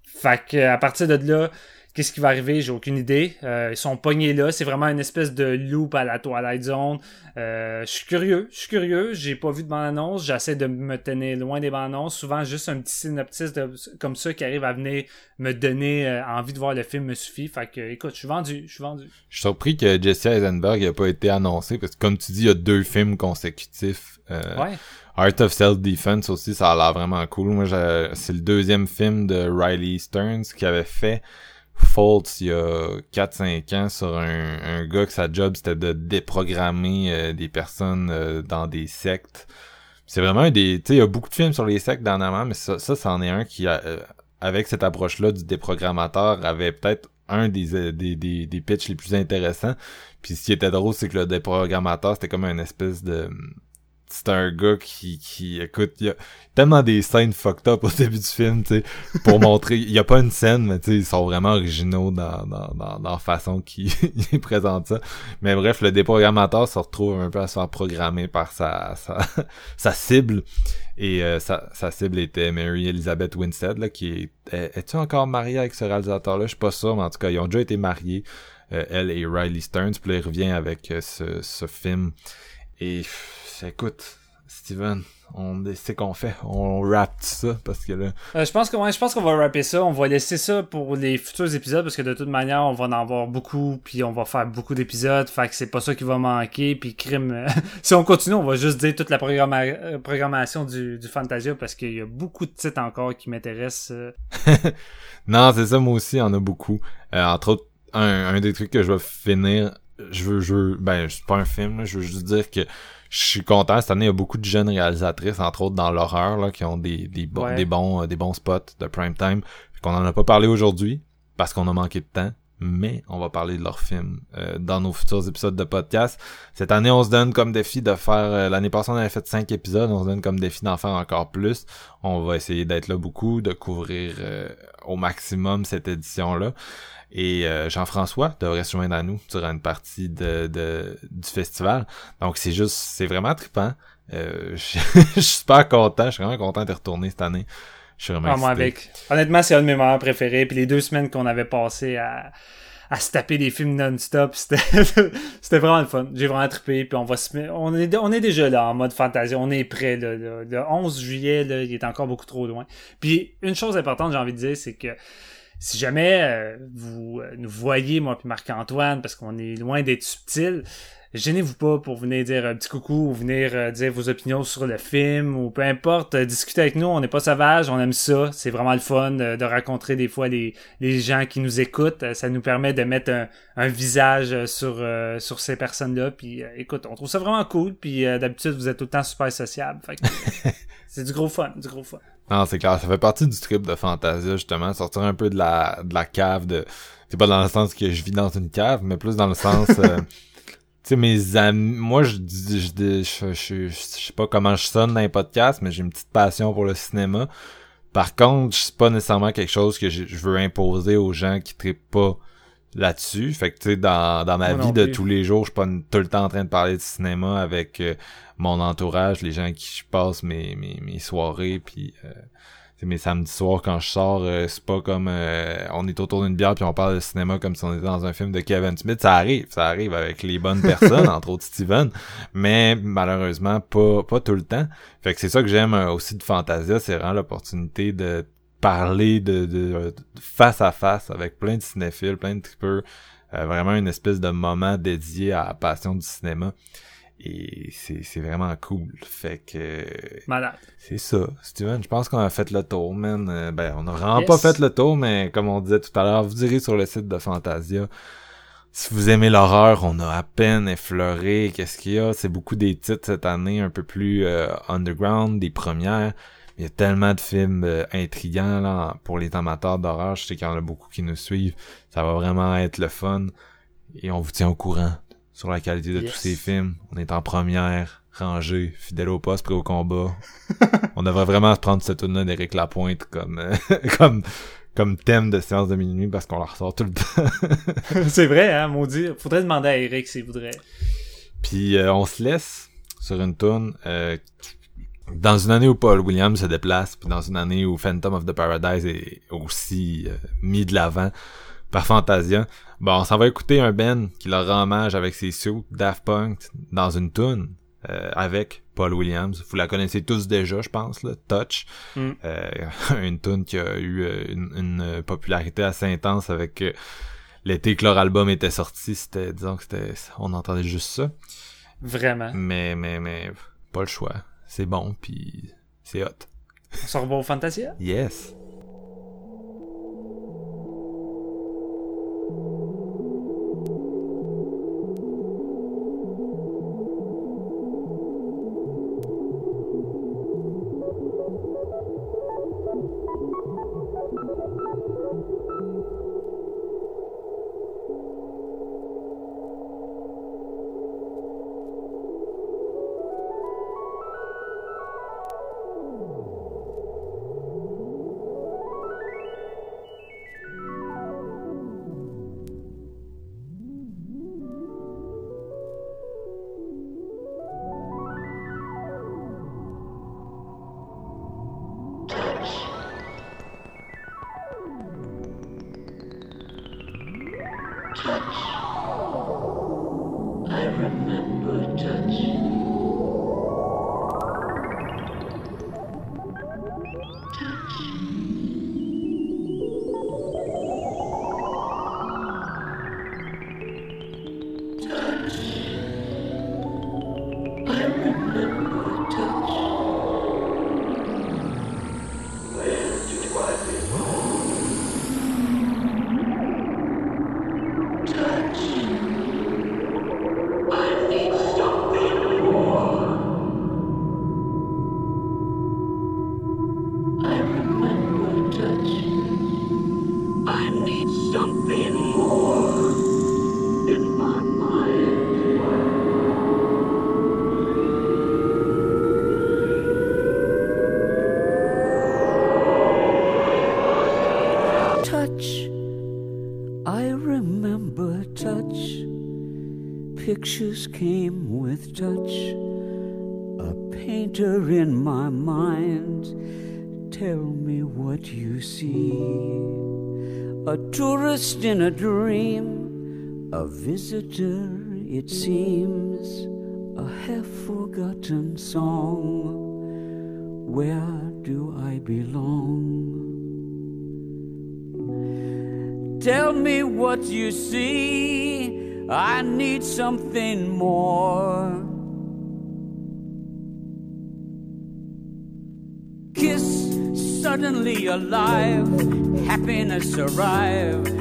Fait à partir de là, Qu'est-ce qui va arriver? J'ai aucune idée. Euh, ils sont pognés là. C'est vraiment une espèce de loop à la Twilight Zone. Euh, je suis curieux. Je suis curieux. J'ai pas vu de bande-annonce. J'essaie de me tenir loin des bandes-annonces. Souvent, juste un petit synopsis comme ça qui arrive à venir me donner euh, envie de voir le film me suffit. Fait que, écoute, je suis vendu. Je suis vendu. Je suis surpris que Jesse Eisenberg n'ait pas été annoncé parce que, comme tu dis, il y a deux films consécutifs. ouais. Art of Self-Defense aussi, ça a l'air vraiment cool. Moi, c'est le deuxième film de Riley Stearns qui avait fait fault il y a 4-5 ans sur un, un, gars que sa job c'était de déprogrammer euh, des personnes euh, dans des sectes. C'est vraiment un des... Tu sais, il y a beaucoup de films sur les sectes dernièrement, mais ça, ça, c'en est un qui, euh, avec cette approche-là du déprogrammateur, avait peut-être un des, des, des, des pitchs les plus intéressants. Puis ce qui était drôle, c'est que le déprogrammateur, c'était comme une espèce de c'est un gars qui, qui écoute, il y a tellement des scènes fucked up au début du film, tu sais, pour [laughs] montrer, il y a pas une scène, mais tu sais, ils sont vraiment originaux dans, dans, dans, dans la façon qu'ils [laughs] présentent ça. Mais bref, le déprogrammateur se retrouve un peu à se faire programmer par sa, sa, [laughs] sa cible. Et euh, sa, sa cible était Mary Elizabeth Winstead, là, qui est, est-tu encore mariée avec ce réalisateur-là? Je suis pas sûr, mais en tout cas, ils ont déjà été mariés, euh, elle et Riley Stearns, puis là, il revient avec euh, ce, ce film. Et écoute, Steven, on sait qu'on fait, on rappe ça parce que là. Euh, je pense que je pense qu'on va rapper ça, on va laisser ça pour les futurs épisodes parce que de toute manière on va en avoir beaucoup puis on va faire beaucoup d'épisodes, fait que c'est pas ça qui va manquer puis crime. [laughs] si on continue, on va juste dire toute la euh, programmation du, du Fantasia parce qu'il y a beaucoup de titres encore qui m'intéressent. Euh. [laughs] non, c'est ça moi aussi, il y en a beaucoup. entre autres, un, un, des trucs que je vais finir, je veux, je veux, ben c'est pas un film, je veux juste dire que je suis content. Cette année, il y a beaucoup de jeunes réalisatrices, entre autres dans l'horreur, là, qui ont des, des, bons, des, bons, euh, des bons spots de prime time. Qu'on en a pas parlé aujourd'hui, parce qu'on a manqué de temps. Mais on va parler de leurs films euh, dans nos futurs épisodes de podcast. Cette année, on se donne comme défi de faire... Euh, l'année passée, on avait fait cinq épisodes. On se donne comme défi d'en faire encore plus. On va essayer d'être là beaucoup, de couvrir au maximum cette édition-là. Et euh, Jean-François devrait se joindre à nous durant une partie de, de du festival. Donc c'est juste, c'est vraiment trippant. Euh, [laughs] je, suis super content, je suis vraiment content de retourner cette année. Je suis vraiment ah, avec... Honnêtement, c'est un de mes moments préférés. Puis les deux semaines qu'on avait passé à, à se taper des films non-stop, [laughs] c'était vraiment le fun. J'ai vraiment trippé. Puis on va se on est, on est déjà là en mode fantasy. On est prêt. Là, Le 11 juillet, là, il est encore beaucoup trop loin. Puis une chose importante, j'ai envie de dire, c'est que si jamais euh, vous euh, nous voyez, moi puis Marc-Antoine, parce qu'on est loin d'être subtil, gênez-vous pas pour venir dire un petit coucou ou venir euh, dire vos opinions sur le film ou peu importe, discuter avec nous, on n'est pas sauvage, on aime ça, c'est vraiment le fun de rencontrer des fois les, les gens qui nous écoutent, ça nous permet de mettre un, un visage sur sur ces personnes-là, puis écoute, on trouve ça vraiment cool, puis d'habitude vous êtes tout le temps super sociable, [laughs] c'est du gros fun, du gros fun. Non, c'est clair, ça fait partie du trip de Fantasia, justement, sortir un peu de la, de la cave de... C'est pas dans le sens que je vis dans une cave, mais plus dans le sens... Euh, [laughs] sais, mes amis, moi, je, je, je, je, je, sais pas comment je sonne dans les podcasts, mais j'ai une petite passion pour le cinéma. Par contre, c'est pas nécessairement quelque chose que je, je veux imposer aux gens qui trippent pas là-dessus. Fait que, tu sais, dans, dans ma Moi vie de plus. tous les jours, je suis pas tout le temps en train de parler de cinéma avec euh, mon entourage, les gens à qui je passe mes, mes, mes soirées, puis euh, mes samedis soirs quand je sors, euh, c'est pas comme euh, on est autour d'une bière puis on parle de cinéma comme si on était dans un film de Kevin Smith. Ça arrive, ça arrive avec les bonnes personnes, [laughs] entre autres Steven, mais malheureusement pas pas tout le temps. Fait que c'est ça que j'aime euh, aussi de Fantasia, c'est vraiment l'opportunité de parler de, de, face à face avec plein de cinéphiles, plein de trippers, euh, vraiment une espèce de moment dédié à la passion du cinéma. Et c'est c'est vraiment cool. Fait que Malade. c'est ça, Steven. Je pense qu'on a fait le tour, man. Euh, ben, on a vraiment Yes. pas fait le tour, mais comme on disait tout à l'heure, vous direz sur le site de Fantasia. Si vous aimez l'horreur, on a à peine effleuré qu'est-ce qu'il y a? C'est beaucoup des titres cette année un peu plus euh, underground, des premières. Il y a tellement de films euh, intrigants là, pour les amateurs d'horreur. Je sais qu'il y en a beaucoup qui nous suivent. Ça va vraiment être le fun. Et on vous tient au courant sur la qualité de Yes. tous ces films. On est en première, rangé, fidèle au poste, prêt au combat. [laughs] on devrait vraiment se prendre cette tune là d'Éric Lapointe comme, euh, [laughs] comme, comme thème de séance de minuit parce qu'on la ressort tout le temps. [laughs] c'est vrai, hein, maudit. Faudrait demander à Eric s'il voudrait. Puis euh, on se laisse sur une tune euh, dans une année où Paul Williams se déplace, puis dans une année où Phantom of the Paradise est aussi euh, mis de l'avant par Fantasia. Bon, on s'en va écouter un Ben qui leur rend hommage avec ses suits Daft Punk dans une tune euh, avec Paul Williams. Vous la connaissez tous déjà, je pense, là, Touch. Mm. Euh, [laughs] une tune qui a eu euh, une, une popularité assez intense avec euh, l'été que leur album était sorti. C'était, disons que c'était, on entendait juste ça. Vraiment. Mais, mais, mais, pas le choix. C'est bon, puis c'est hot. On se revoit au Fantasia? Yes. Visitor, it seems. A half forgotten song. Where do I belong? Tell me what you see. I need something more. Kiss suddenly alive. Happiness arrive.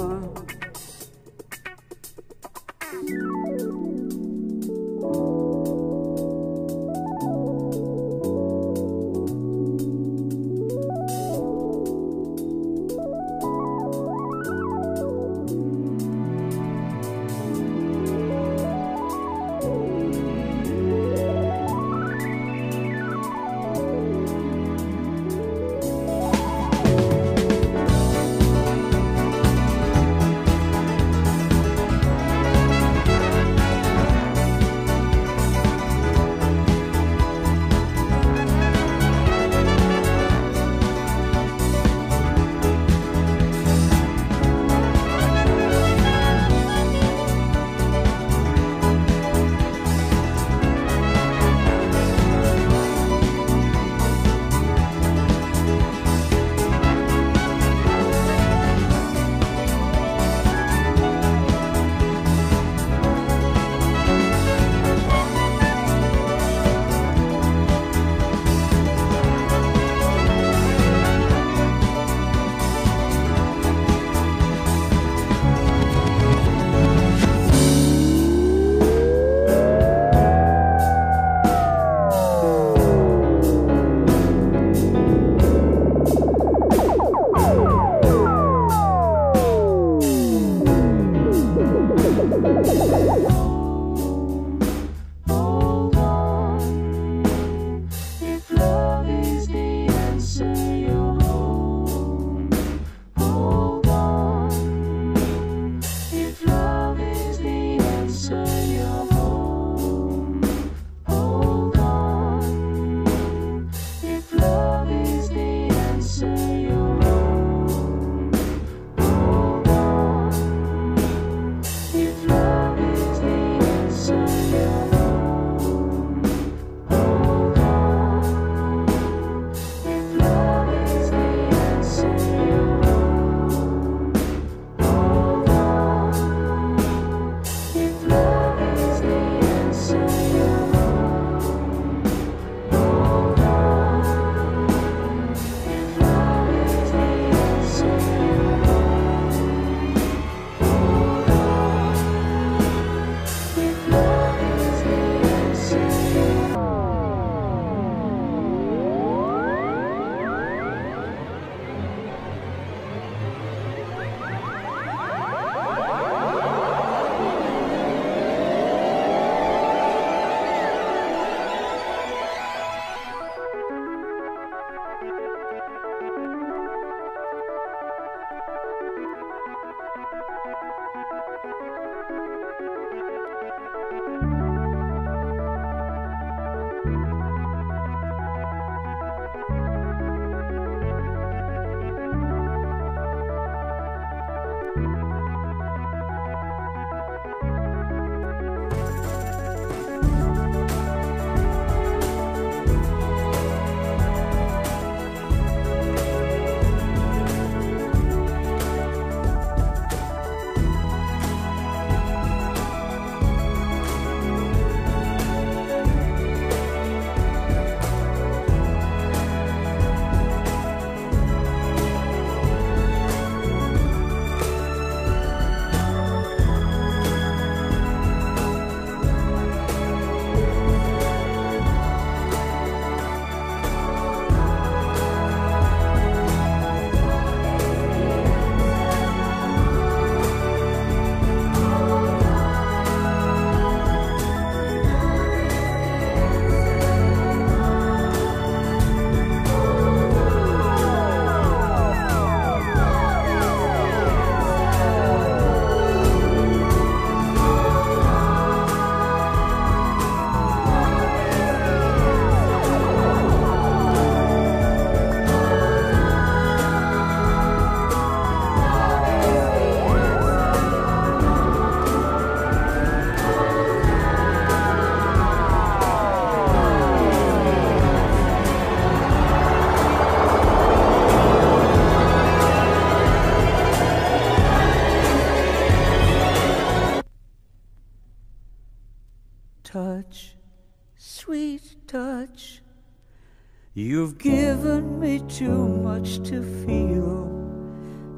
You've given me too much to feel,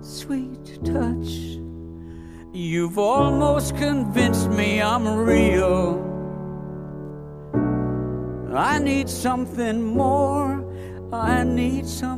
sweet touch. You've almost convinced me I'm real. I need something more. I need something